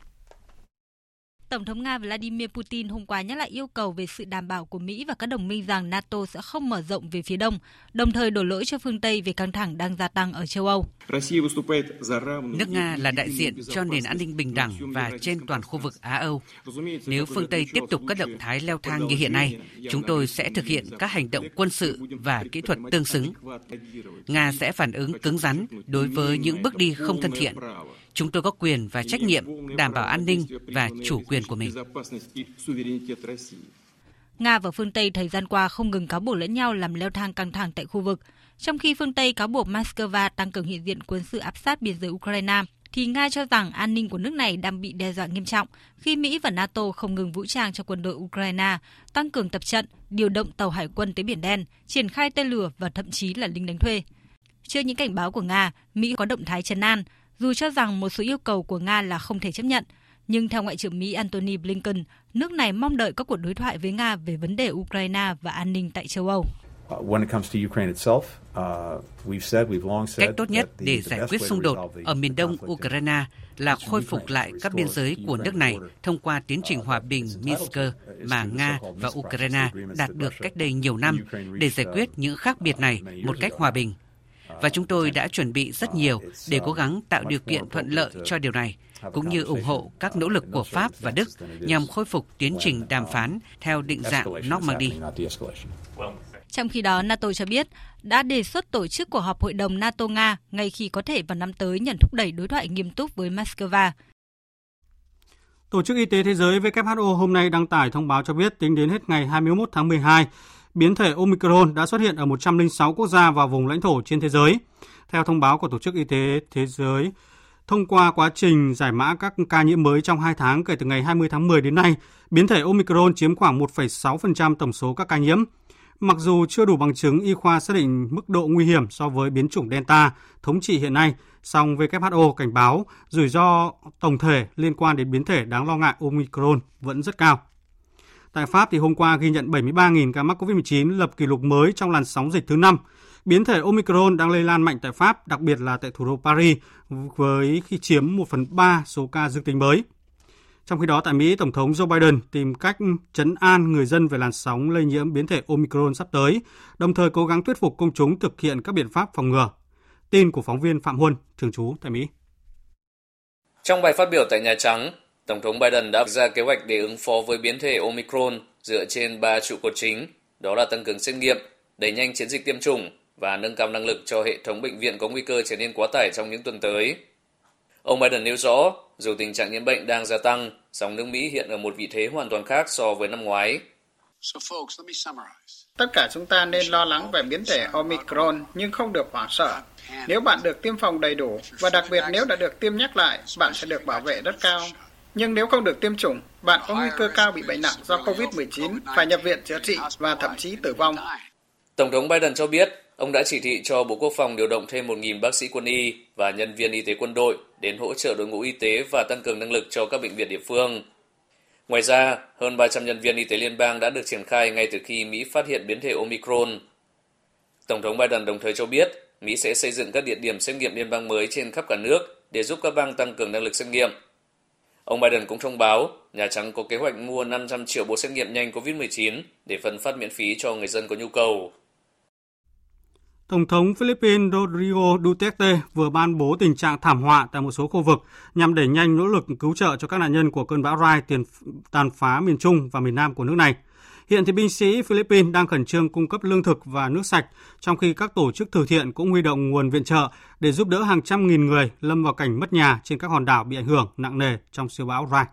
Tổng thống Nga Vladimir Putin hôm qua nhắc lại yêu cầu về sự đảm bảo của Mỹ và các đồng minh rằng NATO sẽ không mở rộng về phía đông, đồng thời đổ lỗi cho phương Tây về căng thẳng đang gia tăng ở châu Âu. Nước Nga là đại diện cho nền an ninh bình đẳng và trên toàn khu vực Á-Âu. Nếu phương Tây tiếp tục các động thái leo thang như hiện nay, chúng tôi sẽ thực hiện các hành động quân sự và kỹ thuật tương xứng. Nga sẽ phản ứng cứng rắn đối với những bước đi không thân thiện Chúng tôi có quyền và trách nhiệm đảm bảo an ninh và chủ quyền của mình. Nga và phương Tây thời gian qua không ngừng cáo buộc lẫn nhau làm leo thang căng thẳng tại khu vực. Trong khi phương Tây cáo buộc Moscow tăng cường hiện diện quân sự áp sát biên giới Ukraine, thì Nga cho rằng an ninh của nước này đang bị đe dọa nghiêm trọng khi Mỹ và NATO không ngừng vũ trang cho quân đội Ukraine, tăng cường tập trận, điều động tàu hải quân tới Biển Đen, triển khai tên lửa và thậm chí là lính đánh thuê. Trước những cảnh báo của Nga, Mỹ có động thái trấn an, dù cho rằng một số yêu cầu của Nga là không thể chấp nhận, nhưng theo Ngoại trưởng Mỹ Antony Blinken, nước này mong đợi các cuộc đối thoại với Nga về vấn đề Ukraine và an ninh tại châu Âu. Uh, Cách tốt nhất để giải quyết xung đột ở miền đông Ukraine là khôi phục lại các biên giới của nước này thông qua tiến trình hòa bình Minsk mà Nga và Ukraine đạt được cách đây nhiều năm để giải quyết những khác biệt này một cách hòa bình và chúng tôi đã chuẩn bị rất nhiều để cố gắng tạo điều kiện thuận lợi cho điều này, cũng như ủng hộ các nỗ lực của Pháp và Đức nhằm khôi phục tiến trình đàm phán theo định dạng Normandy. Trong khi đó, NATO cho biết đã đề xuất tổ chức cuộc họp Hội đồng NATO-Nga ngay khi có thể vào năm tới nhằm thúc đẩy đối thoại nghiêm túc với Moscow. Tổ chức Y tế Thế giới WHO hôm nay đăng tải thông báo cho biết tính đến hết ngày 21 tháng 12, biến thể Omicron đã xuất hiện ở 106 quốc gia và vùng lãnh thổ trên thế giới. Theo thông báo của Tổ chức Y tế Thế giới, thông qua quá trình giải mã các ca nhiễm mới trong 2 tháng kể từ ngày 20 tháng 10 đến nay, biến thể Omicron chiếm khoảng 1,6% tổng số các ca nhiễm. Mặc dù chưa đủ bằng chứng y khoa xác định mức độ nguy hiểm so với biến chủng Delta thống trị hiện nay, song WHO cảnh báo rủi ro tổng thể liên quan đến biến thể đáng lo ngại Omicron vẫn rất cao. Tại Pháp thì hôm qua ghi nhận 73.000 ca mắc COVID-19 lập kỷ lục mới trong làn sóng dịch thứ 5. Biến thể Omicron đang lây lan mạnh tại Pháp, đặc biệt là tại thủ đô Paris với khi chiếm 1 phần 3 số ca dương tính mới. Trong khi đó tại Mỹ, Tổng thống Joe Biden tìm cách chấn an người dân về làn sóng lây nhiễm biến thể Omicron sắp tới, đồng thời cố gắng thuyết phục công chúng thực hiện các biện pháp phòng ngừa. Tin của phóng viên Phạm Huân, thường trú tại Mỹ. Trong bài phát biểu tại Nhà Trắng, Tổng thống Biden đã ra kế hoạch để ứng phó với biến thể Omicron dựa trên ba trụ cột chính, đó là tăng cường xét nghiệm, đẩy nhanh chiến dịch tiêm chủng và nâng cao năng lực cho hệ thống bệnh viện có nguy cơ trở nên quá tải trong những tuần tới. Ông Biden nêu rõ, dù tình trạng nhiễm bệnh đang gia tăng, song nước Mỹ hiện ở một vị thế hoàn toàn khác so với năm ngoái. Tất cả chúng ta nên lo lắng về biến thể Omicron nhưng không được hoảng sợ. Nếu bạn được tiêm phòng đầy đủ và đặc biệt nếu đã được tiêm nhắc lại, bạn sẽ được bảo vệ rất cao. Nhưng nếu không được tiêm chủng, bạn có nguy cơ cao bị bệnh nặng do COVID-19, phải nhập viện chữa trị và thậm chí tử vong. Tổng thống Biden cho biết, ông đã chỉ thị cho Bộ Quốc phòng điều động thêm 1.000 bác sĩ quân y và nhân viên y tế quân đội đến hỗ trợ đội ngũ y tế và tăng cường năng lực cho các bệnh viện địa phương. Ngoài ra, hơn 300 nhân viên y tế liên bang đã được triển khai ngay từ khi Mỹ phát hiện biến thể Omicron. Tổng thống Biden đồng thời cho biết, Mỹ sẽ xây dựng các địa điểm xét nghiệm liên bang mới trên khắp cả nước để giúp các bang tăng cường năng lực xét nghiệm. Ông Biden cũng thông báo, Nhà Trắng có kế hoạch mua 500 triệu bộ xét nghiệm nhanh COVID-19 để phân phát miễn phí cho người dân có nhu cầu. Tổng thống Philippines Rodrigo Duterte vừa ban bố tình trạng thảm họa tại một số khu vực nhằm đẩy nhanh nỗ lực cứu trợ cho các nạn nhân của cơn bão Rai tiền tàn phá miền Trung và miền Nam của nước này. Hiện thì binh sĩ Philippines đang khẩn trương cung cấp lương thực và nước sạch, trong khi các tổ chức từ thiện cũng huy động nguồn viện trợ để giúp đỡ hàng trăm nghìn người lâm vào cảnh mất nhà trên các hòn đảo bị ảnh hưởng nặng nề trong siêu bão Rai.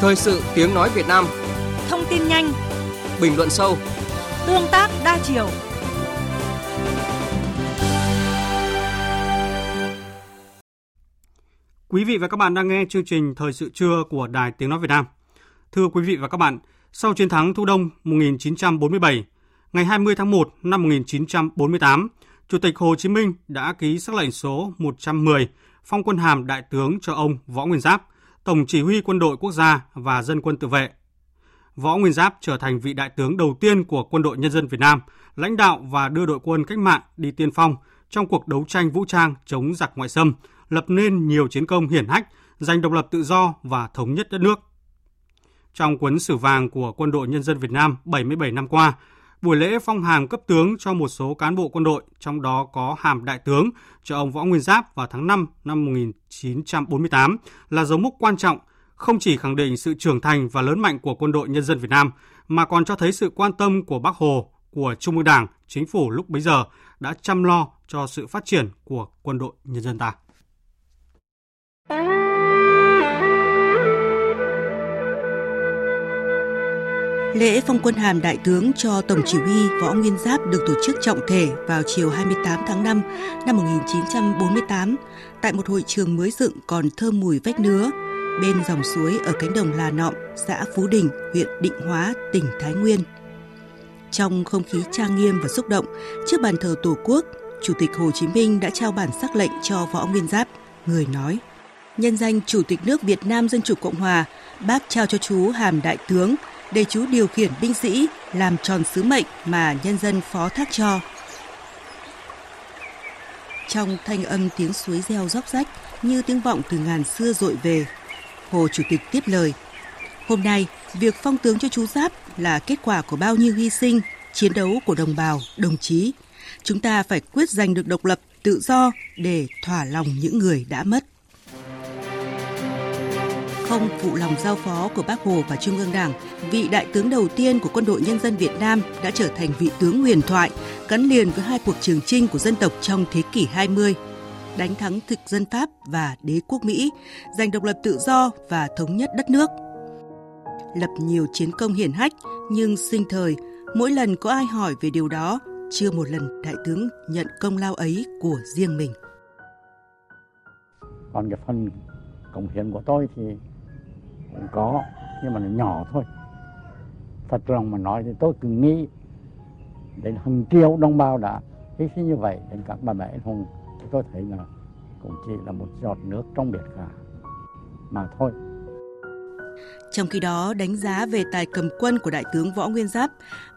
Thời sự tiếng nói Việt Nam. Thông tin nhanh. Bình luận sâu. Tương tác đa chiều Quý vị và các bạn đang nghe chương trình Thời sự trưa của Đài Tiếng Nói Việt Nam. Thưa quý vị và các bạn, sau chiến thắng Thu Đông 1947, ngày 20 tháng 1 năm 1948, Chủ tịch Hồ Chí Minh đã ký sắc lệnh số 110 phong quân hàm đại tướng cho ông Võ Nguyên Giáp, Tổng chỉ huy quân đội quốc gia và dân quân tự vệ. Võ Nguyên Giáp trở thành vị đại tướng đầu tiên của Quân đội Nhân dân Việt Nam, lãnh đạo và đưa đội quân cách mạng đi tiên phong trong cuộc đấu tranh vũ trang chống giặc ngoại xâm, lập nên nhiều chiến công hiển hách, giành độc lập tự do và thống nhất đất nước. Trong cuốn sử vàng của Quân đội Nhân dân Việt Nam 77 năm qua, buổi lễ phong hàm cấp tướng cho một số cán bộ quân đội, trong đó có hàm đại tướng cho ông Võ Nguyên Giáp vào tháng 5 năm 1948 là dấu mốc quan trọng không chỉ khẳng định sự trưởng thành và lớn mạnh của quân đội nhân dân Việt Nam mà còn cho thấy sự quan tâm của Bác Hồ, của Trung ương Đảng, chính phủ lúc bấy giờ đã chăm lo cho sự phát triển của quân đội nhân dân ta. Lễ phong quân hàm đại tướng cho Tổng chỉ huy Võ Nguyên Giáp được tổ chức trọng thể vào chiều 28 tháng 5 năm 1948 tại một hội trường mới dựng còn thơm mùi vách nứa bên dòng suối ở cánh đồng Là Nọng, xã Phú Đình, huyện Định Hóa, tỉnh Thái Nguyên. Trong không khí trang nghiêm và xúc động, trước bàn thờ Tổ quốc, Chủ tịch Hồ Chí Minh đã trao bản sắc lệnh cho Võ Nguyên Giáp, người nói: Nhân danh Chủ tịch nước Việt Nam Dân chủ Cộng hòa, bác trao cho chú hàm đại tướng để chú điều khiển binh sĩ làm tròn sứ mệnh mà nhân dân phó thác cho. Trong thanh âm tiếng suối reo róc rách như tiếng vọng từ ngàn xưa dội về, Hồ Chủ tịch tiếp lời. Hôm nay, việc phong tướng cho chú Giáp là kết quả của bao nhiêu hy sinh, chiến đấu của đồng bào, đồng chí. Chúng ta phải quyết giành được độc lập, tự do để thỏa lòng những người đã mất không phụ lòng giao phó của Bác Hồ và Trung ương Đảng, vị đại tướng đầu tiên của Quân đội Nhân dân Việt Nam đã trở thành vị tướng huyền thoại, gắn liền với hai cuộc trường chinh của dân tộc trong thế kỷ 20 đánh thắng thực dân Pháp và đế quốc Mỹ, giành độc lập tự do và thống nhất đất nước. Lập nhiều chiến công hiển hách, nhưng sinh thời, mỗi lần có ai hỏi về điều đó, chưa một lần đại tướng nhận công lao ấy của riêng mình. Còn cái phần cống hiến của tôi thì cũng có, nhưng mà nó nhỏ thôi. Thật lòng mà nói thì tôi cứ nghĩ đến hàng triệu đồng bào đã hy sinh như vậy, đến các bà mẹ anh hùng tôi thấy là cũng chỉ là một giọt nước trong biển cả. Mà thôi trong khi đó, đánh giá về tài cầm quân của Đại tướng Võ Nguyên Giáp,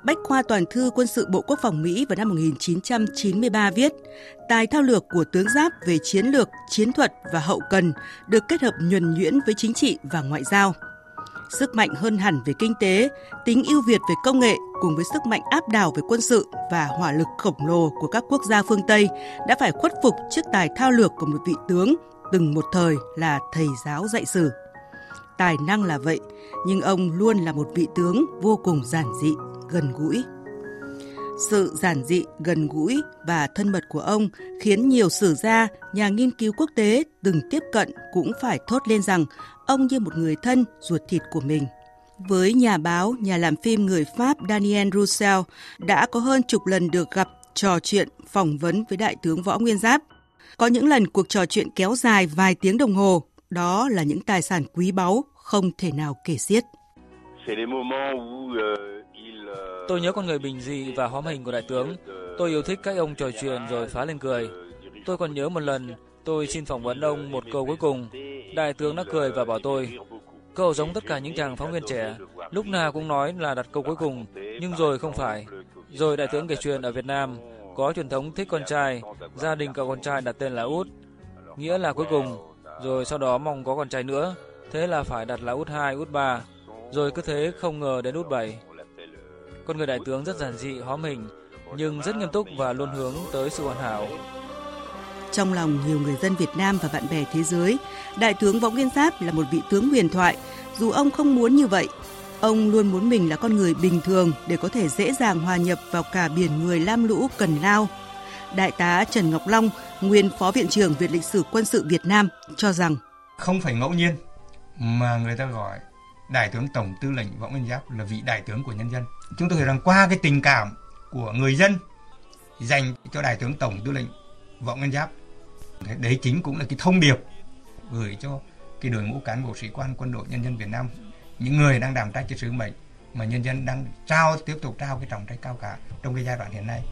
Bách khoa toàn thư quân sự Bộ Quốc phòng Mỹ vào năm 1993 viết, tài thao lược của tướng Giáp về chiến lược, chiến thuật và hậu cần được kết hợp nhuần nhuyễn với chính trị và ngoại giao. Sức mạnh hơn hẳn về kinh tế, tính ưu việt về công nghệ cùng với sức mạnh áp đảo về quân sự và hỏa lực khổng lồ của các quốc gia phương Tây đã phải khuất phục trước tài thao lược của một vị tướng từng một thời là thầy giáo dạy sử. Tài năng là vậy, nhưng ông luôn là một vị tướng vô cùng giản dị, gần gũi. Sự giản dị, gần gũi và thân mật của ông khiến nhiều sử gia, nhà nghiên cứu quốc tế từng tiếp cận cũng phải thốt lên rằng ông như một người thân ruột thịt của mình. Với nhà báo, nhà làm phim người Pháp Daniel Roussel đã có hơn chục lần được gặp, trò chuyện, phỏng vấn với Đại tướng Võ Nguyên Giáp. Có những lần cuộc trò chuyện kéo dài vài tiếng đồng hồ, đó là những tài sản quý báu không thể nào kể xiết. Tôi nhớ con người bình dị và hóm hình của đại tướng. Tôi yêu thích cách ông trò chuyện rồi phá lên cười. Tôi còn nhớ một lần tôi xin phỏng vấn ông một câu cuối cùng. Đại tướng đã cười và bảo tôi, cậu giống tất cả những chàng phóng viên trẻ, lúc nào cũng nói là đặt câu cuối cùng, nhưng rồi không phải. Rồi đại tướng kể chuyện ở Việt Nam, có truyền thống thích con trai, gia đình cậu con trai đặt tên là Út, nghĩa là cuối cùng, rồi sau đó mong có con trai nữa, thế là phải đặt là Út 2, Út 3, rồi cứ thế không ngờ đến Út 7. Con người đại tướng rất giản dị, hóm hình, nhưng rất nghiêm túc và luôn hướng tới sự hoàn hảo. Trong lòng nhiều người dân Việt Nam và bạn bè thế giới, Đại tướng Võ Nguyên Giáp là một vị tướng huyền thoại, dù ông không muốn như vậy. Ông luôn muốn mình là con người bình thường để có thể dễ dàng hòa nhập vào cả biển người lam lũ cần lao. Đại tá Trần Ngọc Long, nguyên Phó Viện trưởng Viện Lịch sử Quân sự Việt Nam, cho rằng Không phải ngẫu nhiên mà người ta gọi Đại tướng Tổng tư lệnh Võ Nguyên Giáp là vị đại tướng của nhân dân. Chúng tôi hiểu rằng qua cái tình cảm của người dân dành cho Đại tướng Tổng tư lệnh Võ Nguyên Giáp đấy chính cũng là cái thông điệp gửi cho cái đội ngũ cán bộ sĩ quan quân đội nhân dân Việt Nam những người đang đảm trách cái sứ mệnh mà nhân dân đang trao tiếp tục trao cái trọng trách cao cả trong cái giai đoạn hiện nay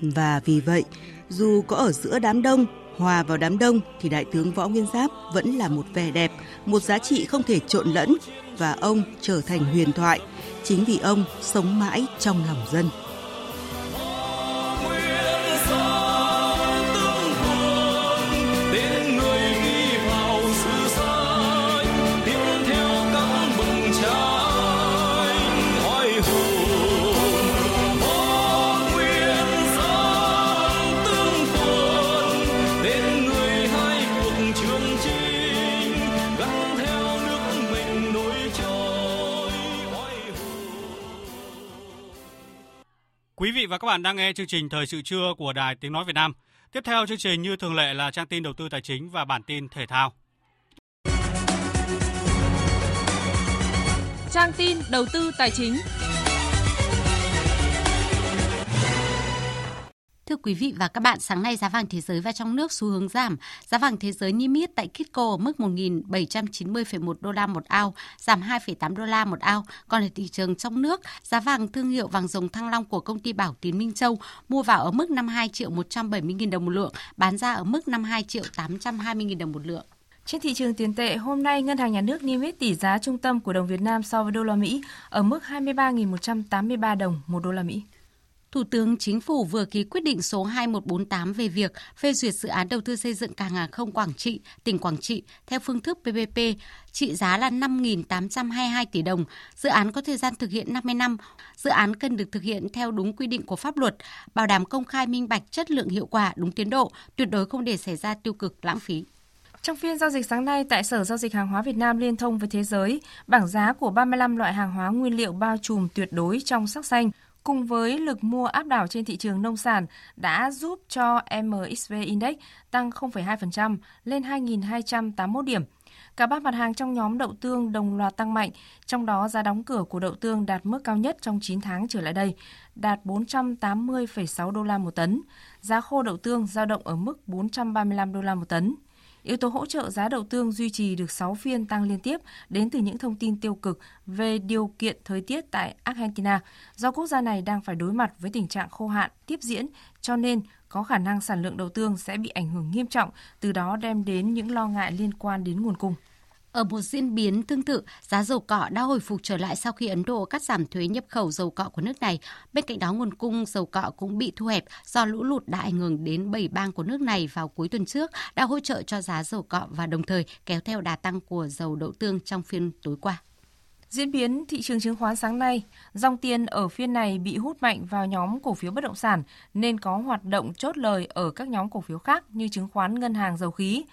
và vì vậy dù có ở giữa đám đông, hòa vào đám đông thì đại tướng võ nguyên giáp vẫn là một vẻ đẹp, một giá trị không thể trộn lẫn và ông trở thành huyền thoại. Chính vì ông sống mãi trong lòng dân. Quý vị và các bạn đang nghe chương trình Thời sự trưa của Đài Tiếng Nói Việt Nam. Tiếp theo chương trình như thường lệ là trang tin đầu tư tài chính và bản tin thể thao. Trang tin đầu tư tài chính. Thưa quý vị và các bạn, sáng nay giá vàng thế giới và trong nước xu hướng giảm. Giá vàng thế giới niêm yết tại Kitco ở mức 1.790,1 đô la một ao, giảm 2,8 đô la một ao. Còn ở thị trường trong nước, giá vàng thương hiệu vàng dòng Thăng Long của công ty Bảo Tín Minh Châu mua vào ở mức 52 triệu 170 000 đồng một lượng, bán ra ở mức 52 triệu 820 000 đồng một lượng. Trên thị trường tiền tệ, hôm nay Ngân hàng Nhà nước niêm yết tỷ giá trung tâm của đồng Việt Nam so với đô la Mỹ ở mức 23.183 đồng một đô la Mỹ. Thủ tướng Chính phủ vừa ký quyết định số 2148 về việc phê duyệt dự án đầu tư xây dựng cảng hàng không Quảng Trị, tỉnh Quảng Trị theo phương thức PPP, trị giá là 5.822 tỷ đồng. Dự án có thời gian thực hiện 50 năm. Dự án cần được thực hiện theo đúng quy định của pháp luật, bảo đảm công khai minh bạch, chất lượng hiệu quả, đúng tiến độ, tuyệt đối không để xảy ra tiêu cực, lãng phí. Trong phiên giao dịch sáng nay tại Sở Giao dịch Hàng hóa Việt Nam liên thông với thế giới, bảng giá của 35 loại hàng hóa nguyên liệu bao trùm tuyệt đối trong sắc xanh cùng với lực mua áp đảo trên thị trường nông sản đã giúp cho MXV Index tăng 0,2% lên 2.281 điểm. Cả ba mặt hàng trong nhóm đậu tương đồng loạt tăng mạnh, trong đó giá đóng cửa của đậu tương đạt mức cao nhất trong 9 tháng trở lại đây, đạt 480,6 đô la một tấn. Giá khô đậu tương giao động ở mức 435 đô la một tấn. Yếu tố hỗ trợ giá đậu tương duy trì được 6 phiên tăng liên tiếp đến từ những thông tin tiêu cực về điều kiện thời tiết tại Argentina, do quốc gia này đang phải đối mặt với tình trạng khô hạn tiếp diễn, cho nên có khả năng sản lượng đậu tương sẽ bị ảnh hưởng nghiêm trọng, từ đó đem đến những lo ngại liên quan đến nguồn cung. Ở một diễn biến tương tự, giá dầu cọ đã hồi phục trở lại sau khi Ấn Độ cắt giảm thuế nhập khẩu dầu cọ của nước này. Bên cạnh đó, nguồn cung dầu cọ cũng bị thu hẹp do lũ lụt đã ảnh hưởng đến 7 bang của nước này vào cuối tuần trước, đã hỗ trợ cho giá dầu cọ và đồng thời kéo theo đà tăng của dầu đậu tương trong phiên tối qua. Diễn biến thị trường chứng khoán sáng nay, dòng tiền ở phiên này bị hút mạnh vào nhóm cổ phiếu bất động sản nên có hoạt động chốt lời ở các nhóm cổ phiếu khác như chứng khoán, ngân hàng, dầu khí.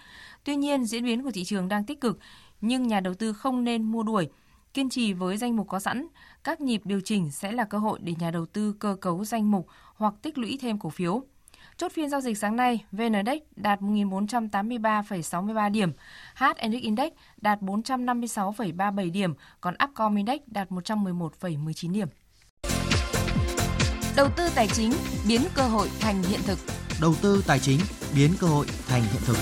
Tuy nhiên, diễn biến của thị trường đang tích cực nhưng nhà đầu tư không nên mua đuổi. Kiên trì với danh mục có sẵn, các nhịp điều chỉnh sẽ là cơ hội để nhà đầu tư cơ cấu danh mục hoặc tích lũy thêm cổ phiếu. Chốt phiên giao dịch sáng nay, VN Index đạt 1.483,63 điểm, HNX Index đạt 456,37 điểm, còn Upcom Index đạt 111,19 điểm. Đầu tư tài chính biến cơ hội thành hiện thực. Đầu tư tài chính biến cơ hội thành hiện thực.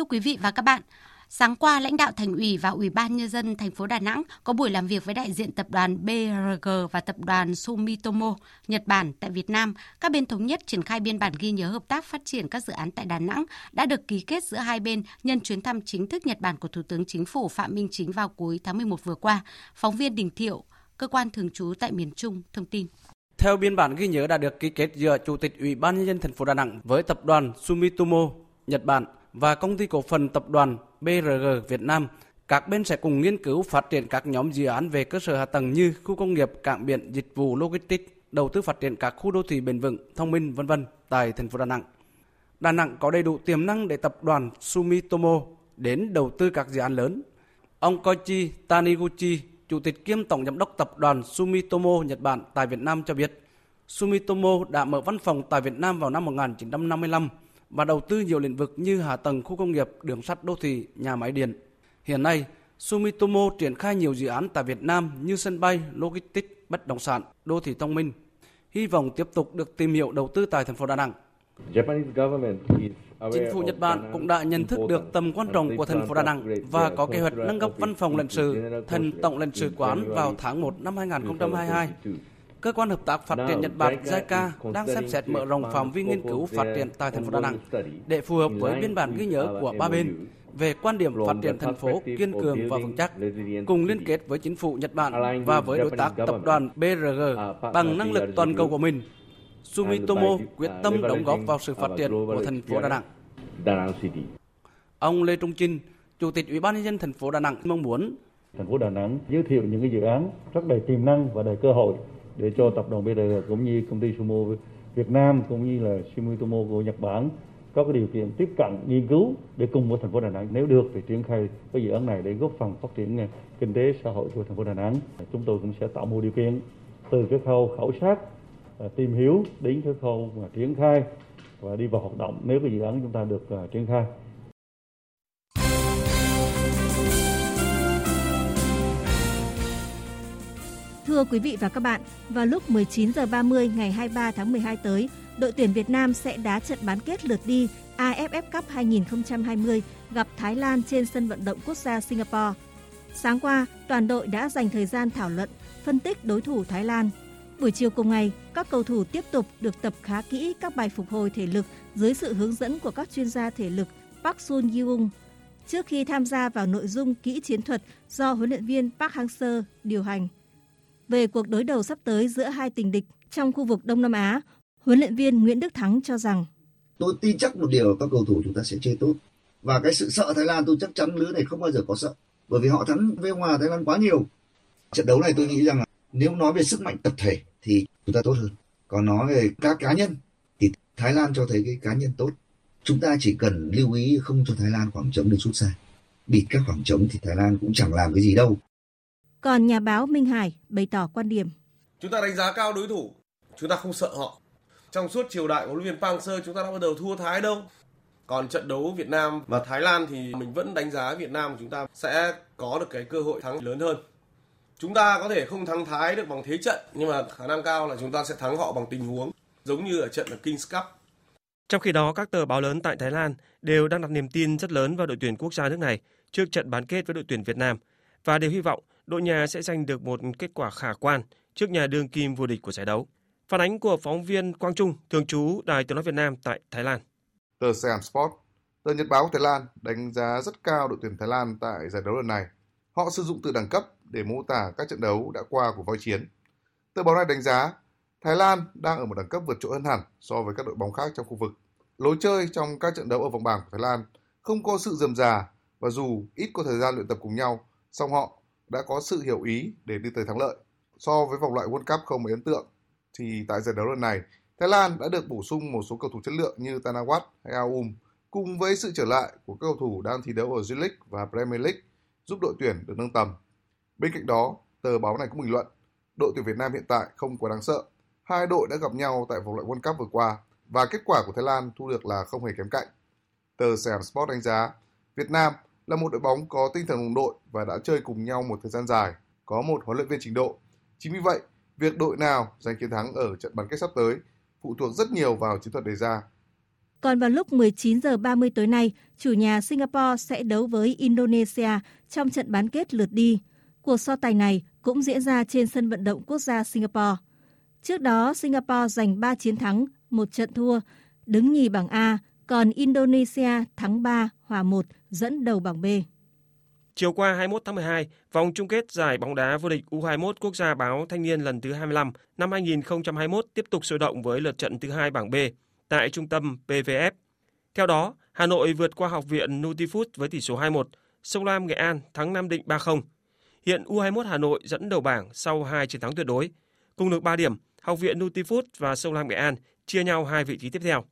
Thưa quý vị và các bạn, Sáng qua, lãnh đạo Thành ủy và Ủy ban Nhân dân thành phố Đà Nẵng có buổi làm việc với đại diện tập đoàn BRG và tập đoàn Sumitomo Nhật Bản tại Việt Nam. Các bên thống nhất triển khai biên bản ghi nhớ hợp tác phát triển các dự án tại Đà Nẵng đã được ký kết giữa hai bên nhân chuyến thăm chính thức Nhật Bản của Thủ tướng Chính phủ Phạm Minh Chính vào cuối tháng 11 vừa qua. Phóng viên Đình Thiệu, cơ quan thường trú tại miền Trung, thông tin. Theo biên bản ghi nhớ đã được ký kết giữa Chủ tịch Ủy ban Nhân dân thành phố Đà Nẵng với tập đoàn Sumitomo Nhật Bản và công ty cổ phần tập đoàn BRG Việt Nam, các bên sẽ cùng nghiên cứu phát triển các nhóm dự án về cơ sở hạ tầng như khu công nghiệp, cảng biển, dịch vụ logistics, đầu tư phát triển các khu đô thị bền vững, thông minh vân vân tại thành phố Đà Nẵng. Đà Nẵng có đầy đủ tiềm năng để tập đoàn Sumitomo đến đầu tư các dự án lớn. Ông Koichi Taniguchi, Chủ tịch kiêm Tổng Giám đốc Tập đoàn Sumitomo Nhật Bản tại Việt Nam cho biết, Sumitomo đã mở văn phòng tại Việt Nam vào năm 1955 và đầu tư nhiều lĩnh vực như hạ tầng khu công nghiệp, đường sắt đô thị, nhà máy điện. Hiện nay, Sumitomo triển khai nhiều dự án tại Việt Nam như sân bay, logistics, bất động sản, đô thị thông minh. Hy vọng tiếp tục được tìm hiểu đầu tư tại thành phố Đà Nẵng. Chính phủ Nhật Bản cũng đã nhận thức được tầm quan trọng của thành phố Đà Nẵng và có kế hoạch nâng cấp văn phòng lãnh sự thành tổng lãnh sự quán vào tháng 1 năm 2022 Cơ quan Hợp tác Phát triển Nhật Bản JICA đang xem xét mở rộng phạm vi nghiên cứu phát triển tại thành phố Đà Nẵng để phù hợp với biên bản ghi nhớ của ba bên về quan điểm phát triển thành phố kiên cường và vững chắc, cùng liên kết với chính phủ Nhật Bản và với đối tác tập đoàn BRG bằng năng lực toàn cầu của mình. Sumitomo quyết tâm đóng góp vào sự phát triển của thành phố Đà Nẵng. Ông Lê Trung Chinh, Chủ tịch Ủy ban nhân dân thành phố Đà Nẵng mong muốn thành phố Đà Nẵng giới thiệu những cái dự án rất đầy tiềm năng và đầy cơ hội để cho tập đoàn BRG cũng như công ty Sumo Việt Nam cũng như là Sumitomo của Nhật Bản có cái điều kiện tiếp cận nghiên cứu để cùng với thành phố Đà Nẵng nếu được thì triển khai cái dự án này để góp phần phát triển kinh tế xã hội của thành phố Đà Nẵng. Chúng tôi cũng sẽ tạo mọi điều kiện từ cái khâu khảo sát, à, tìm hiểu đến cái khâu mà triển khai và đi vào hoạt động nếu cái dự án chúng ta được à, triển khai. Thưa quý vị và các bạn, vào lúc 19h30 ngày 23 tháng 12 tới, đội tuyển Việt Nam sẽ đá trận bán kết lượt đi AFF Cup 2020 gặp Thái Lan trên sân vận động quốc gia Singapore. Sáng qua, toàn đội đã dành thời gian thảo luận, phân tích đối thủ Thái Lan. Buổi chiều cùng ngày, các cầu thủ tiếp tục được tập khá kỹ các bài phục hồi thể lực dưới sự hướng dẫn của các chuyên gia thể lực Park Sun Yung trước khi tham gia vào nội dung kỹ chiến thuật do huấn luyện viên Park Hang-seo điều hành. Về cuộc đối đầu sắp tới giữa hai tình địch trong khu vực Đông Nam Á, huấn luyện viên Nguyễn Đức Thắng cho rằng Tôi tin chắc một điều là các cầu thủ chúng ta sẽ chơi tốt. Và cái sự sợ Thái Lan tôi chắc chắn lứa này không bao giờ có sợ. Bởi vì họ thắng với Hòa Thái Lan quá nhiều. Trận đấu này tôi nghĩ rằng là nếu nói về sức mạnh tập thể thì chúng ta tốt hơn. Còn nói về các cá nhân thì Thái Lan cho thấy cái cá nhân tốt. Chúng ta chỉ cần lưu ý không cho Thái Lan khoảng trống được sút xa. Bịt các khoảng trống thì Thái Lan cũng chẳng làm cái gì đâu. Còn nhà báo Minh Hải bày tỏ quan điểm. Chúng ta đánh giá cao đối thủ, chúng ta không sợ họ. Trong suốt triều đại của huấn luyện viên Park Hang-seo chúng ta đã bao giờ thua Thái đâu. Còn trận đấu Việt Nam và Thái Lan thì mình vẫn đánh giá Việt Nam của chúng ta sẽ có được cái cơ hội thắng lớn hơn. Chúng ta có thể không thắng Thái được bằng thế trận nhưng mà khả năng cao là chúng ta sẽ thắng họ bằng tình huống giống như ở trận ở Kings Cup. Trong khi đó, các tờ báo lớn tại Thái Lan đều đang đặt niềm tin rất lớn vào đội tuyển quốc gia nước này trước trận bán kết với đội tuyển Việt Nam và đều hy vọng đội nhà sẽ giành được một kết quả khả quan trước nhà đương kim vô địch của giải đấu. Phản ánh của phóng viên Quang Trung, thường trú Đài Tiếng nói Việt Nam tại Thái Lan. Tờ Siam Sport Tờ Nhật báo Thái Lan đánh giá rất cao đội tuyển Thái Lan tại giải đấu lần này. Họ sử dụng từ đẳng cấp để mô tả các trận đấu đã qua của voi chiến. Tờ báo này đánh giá Thái Lan đang ở một đẳng cấp vượt trội hơn hẳn so với các đội bóng khác trong khu vực. Lối chơi trong các trận đấu ở vòng bảng của Thái Lan không có sự dườm già và dù ít có thời gian luyện tập cùng nhau, song họ đã có sự hiểu ý để đi tới thắng lợi. So với vòng loại World Cup không mấy ấn tượng, thì tại giải đấu lần này, Thái Lan đã được bổ sung một số cầu thủ chất lượng như Tanawat hay Aum, cùng với sự trở lại của các cầu thủ đang thi đấu ở J-League và Premier League giúp đội tuyển được nâng tầm. Bên cạnh đó, tờ báo này cũng bình luận, đội tuyển Việt Nam hiện tại không quá đáng sợ. Hai đội đã gặp nhau tại vòng loại World Cup vừa qua và kết quả của Thái Lan thu được là không hề kém cạnh. Tờ Siam Sport đánh giá, Việt Nam là một đội bóng có tinh thần đồng đội và đã chơi cùng nhau một thời gian dài, có một huấn luyện viên trình độ. Chính vì vậy, việc đội nào giành chiến thắng ở trận bán kết sắp tới phụ thuộc rất nhiều vào chiến thuật đề ra. Còn vào lúc 19 giờ 30 tối nay, chủ nhà Singapore sẽ đấu với Indonesia trong trận bán kết lượt đi. Cuộc so tài này cũng diễn ra trên sân vận động quốc gia Singapore. Trước đó, Singapore giành 3 chiến thắng, một trận thua, đứng nhì bảng A, còn Indonesia thắng 3, hòa 1, dẫn đầu bảng B. Chiều qua 21 tháng 12, vòng chung kết giải bóng đá vô địch U21 quốc gia báo Thanh niên lần thứ 25 năm 2021 tiếp tục sôi động với lượt trận thứ hai bảng B tại trung tâm PVF. Theo đó, Hà Nội vượt qua học viện Nutifood với tỷ số 2-1, Sông Lam Nghệ An thắng Nam Định 3-0. Hiện U21 Hà Nội dẫn đầu bảng sau 2 chiến thắng tuyệt đối. Cùng được 3 điểm, học viện Nutifood và Sông Lam Nghệ An chia nhau hai vị trí tiếp theo.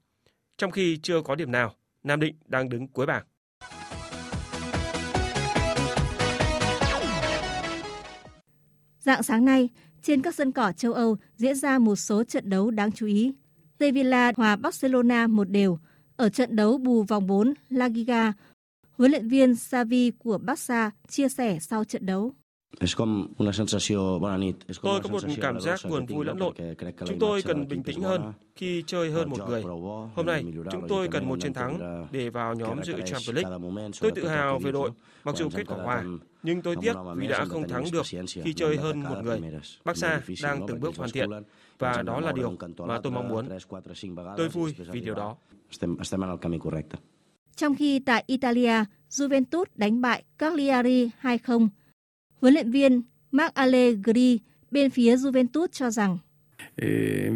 Trong khi chưa có điểm nào, Nam Định đang đứng cuối bảng. Dạng sáng nay, trên các sân cỏ châu Âu diễn ra một số trận đấu đáng chú ý. Sevilla hòa Barcelona một đều. Ở trận đấu bù vòng 4 La Liga, huấn luyện viên Xavi của Barca chia sẻ sau trận đấu. Tôi có một cảm giác buồn vui lẫn lộn. Chúng tôi cần bình tĩnh hơn khi chơi hơn một người. Hôm nay, chúng tôi cần một chiến thắng để vào nhóm dự Champions League. Tôi tự hào về đội, mặc dù kết quả hòa. Nhưng tôi tiếc vì đã không thắng được khi chơi hơn một người. Barca đang từng bước hoàn thiện và đó là điều mà tôi mong muốn. Tôi vui vì điều đó. Trong khi tại Italia, Juventus đánh bại Cagliari 2-0. Huấn luyện viên Marc Allegri bên phía Juventus cho rằng E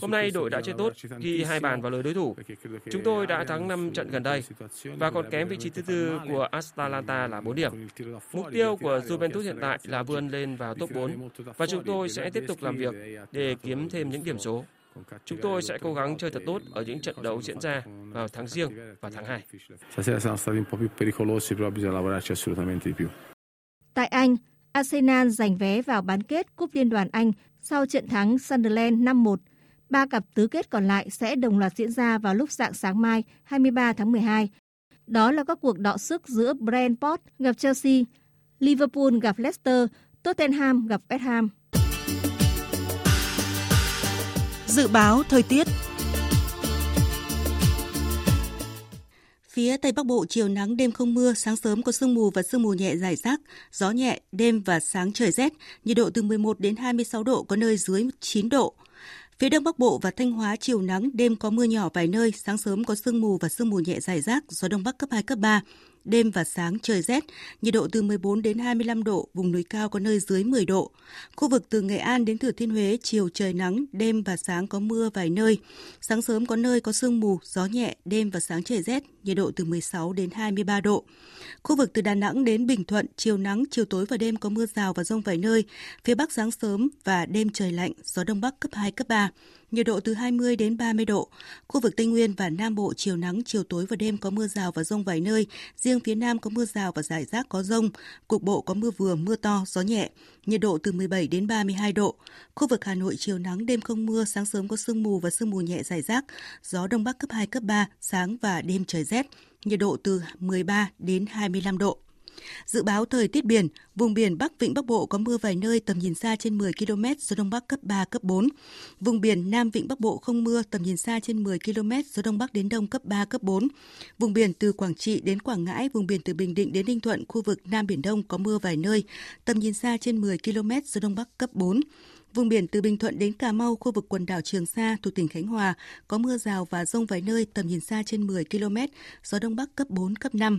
Hôm nay đội đã chơi tốt ghi hai bàn vào lưới đối thủ. Chúng tôi đã thắng 5 trận gần đây và còn kém vị trí thứ tư của Atalanta là 4 điểm. Mục tiêu của Juventus hiện tại là vươn lên vào top 4 và chúng tôi sẽ tiếp tục làm việc để kiếm thêm những điểm số. Chúng tôi sẽ cố gắng chơi thật tốt ở những trận đấu diễn ra vào tháng riêng và tháng 2. Tại Anh, Arsenal giành vé vào bán kết Cúp Liên đoàn Anh sau trận thắng Sunderland 5-1. Ba cặp tứ kết còn lại sẽ đồng loạt diễn ra vào lúc dạng sáng mai 23 tháng 12. Đó là các cuộc đọ sức giữa Brentford gặp Chelsea, Liverpool gặp Leicester, Tottenham gặp West Ham. Dự báo thời tiết Phía Tây Bắc Bộ chiều nắng đêm không mưa, sáng sớm có sương mù và sương mù nhẹ rải rác, gió nhẹ, đêm và sáng trời rét, nhiệt độ từ 11 đến 26 độ, có nơi dưới 9 độ. Phía Đông Bắc Bộ và Thanh Hóa chiều nắng, đêm có mưa nhỏ vài nơi, sáng sớm có sương mù và sương mù nhẹ rải rác, gió Đông Bắc cấp 2, cấp 3. Đêm và sáng trời rét, nhiệt độ từ 14 đến 25 độ, vùng núi cao có nơi dưới 10 độ. Khu vực từ Nghệ An đến Thừa Thiên Huế, chiều trời nắng, đêm và sáng có mưa vài nơi. Sáng sớm có nơi có sương mù, gió nhẹ, đêm và sáng trời rét, nhiệt độ từ 16 đến 23 độ. Khu vực từ Đà Nẵng đến Bình Thuận, chiều nắng, chiều tối và đêm có mưa rào và rông vài nơi. Phía Bắc sáng sớm và đêm trời lạnh, gió Đông Bắc cấp 2, cấp 3 nhiệt độ từ 20 đến 30 độ. Khu vực Tây Nguyên và Nam Bộ chiều nắng, chiều tối và đêm có mưa rào và rông vài nơi. Riêng phía Nam có mưa rào và rải rác có rông. Cục bộ có mưa vừa, mưa to, gió nhẹ. Nhiệt độ từ 17 đến 32 độ. Khu vực Hà Nội chiều nắng, đêm không mưa, sáng sớm có sương mù và sương mù nhẹ rải rác. Gió Đông Bắc cấp 2, cấp 3, sáng và đêm trời rét. Nhiệt độ từ 13 đến 25 độ. Dự báo thời tiết biển, vùng biển Bắc Vịnh Bắc Bộ có mưa vài nơi tầm nhìn xa trên 10 km, gió Đông Bắc cấp 3, cấp 4. Vùng biển Nam Vịnh Bắc Bộ không mưa, tầm nhìn xa trên 10 km, gió Đông Bắc đến Đông cấp 3, cấp 4. Vùng biển từ Quảng Trị đến Quảng Ngãi, vùng biển từ Bình Định đến Ninh Thuận, khu vực Nam Biển Đông có mưa vài nơi, tầm nhìn xa trên 10 km, gió Đông Bắc cấp 4. Vùng biển từ Bình Thuận đến Cà Mau, khu vực quần đảo Trường Sa thuộc tỉnh Khánh Hòa có mưa rào và rông vài nơi tầm nhìn xa trên 10 km, gió đông bắc cấp 4, cấp 5.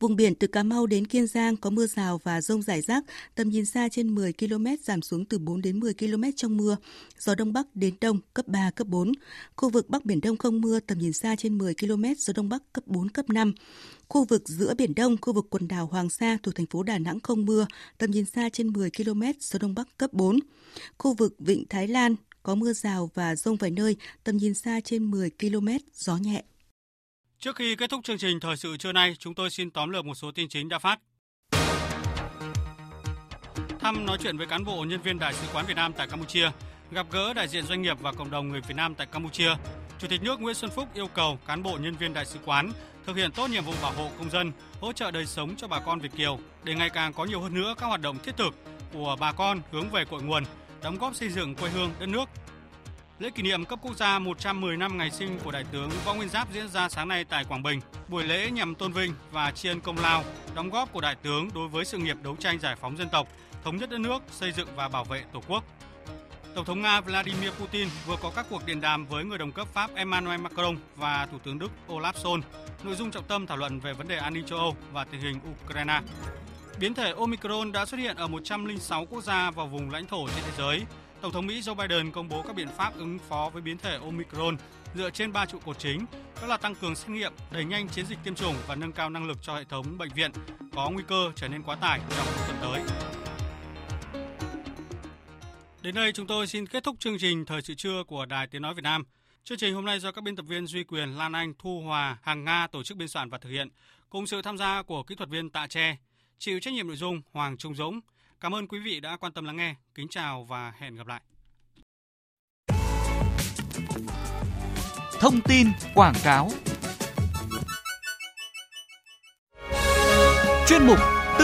Vùng biển từ Cà Mau đến Kiên Giang có mưa rào và rông rải rác, tầm nhìn xa trên 10 km giảm xuống từ 4 đến 10 km trong mưa. Gió đông bắc đến đông cấp 3, cấp 4. Khu vực Bắc Biển Đông không mưa, tầm nhìn xa trên 10 km, gió đông bắc cấp 4, cấp 5. Khu vực giữa Biển Đông, khu vực quần đảo Hoàng Sa thuộc thành phố Đà Nẵng không mưa, tầm nhìn xa trên 10 km, gió đông bắc cấp 4. Khu vực Vịnh Thái Lan có mưa rào và rông vài nơi, tầm nhìn xa trên 10 km, gió nhẹ. Trước khi kết thúc chương trình thời sự trưa nay, chúng tôi xin tóm lược một số tin chính đã phát. Thăm nói chuyện với cán bộ nhân viên Đại sứ quán Việt Nam tại Campuchia, gặp gỡ đại diện doanh nghiệp và cộng đồng người Việt Nam tại Campuchia. Chủ tịch nước Nguyễn Xuân Phúc yêu cầu cán bộ nhân viên đại sứ quán thực hiện tốt nhiệm vụ bảo hộ công dân, hỗ trợ đời sống cho bà con Việt kiều để ngày càng có nhiều hơn nữa các hoạt động thiết thực của bà con hướng về cội nguồn, đóng góp xây dựng quê hương đất nước Lễ kỷ niệm cấp quốc gia 110 năm ngày sinh của Đại tướng Võ Nguyên Giáp diễn ra sáng nay tại Quảng Bình. Buổi lễ nhằm tôn vinh và tri ân công lao, đóng góp của Đại tướng đối với sự nghiệp đấu tranh giải phóng dân tộc, thống nhất đất nước, xây dựng và bảo vệ Tổ quốc. Tổng thống Nga Vladimir Putin vừa có các cuộc điện đàm với người đồng cấp Pháp Emmanuel Macron và Thủ tướng Đức Olaf Scholz. Nội dung trọng tâm thảo luận về vấn đề an ninh châu Âu và tình hình Ukraine. Biến thể Omicron đã xuất hiện ở 106 quốc gia và vùng lãnh thổ trên thế giới, Tổng thống Mỹ Joe Biden công bố các biện pháp ứng phó với biến thể Omicron dựa trên ba trụ cột chính, đó là tăng cường xét nghiệm, đẩy nhanh chiến dịch tiêm chủng và nâng cao năng lực cho hệ thống bệnh viện có nguy cơ trở nên quá tải trong tuần tới. Đến đây chúng tôi xin kết thúc chương trình Thời sự trưa của Đài Tiếng Nói Việt Nam. Chương trình hôm nay do các biên tập viên Duy Quyền, Lan Anh, Thu Hòa, Hàng Nga tổ chức biên soạn và thực hiện, cùng sự tham gia của kỹ thuật viên Tạ Tre, chịu trách nhiệm nội dung Hoàng Trung Dũng. Cảm ơn quý vị đã quan tâm lắng nghe. Kính chào và hẹn gặp lại. Thông tin, quảng cáo Chuyên mục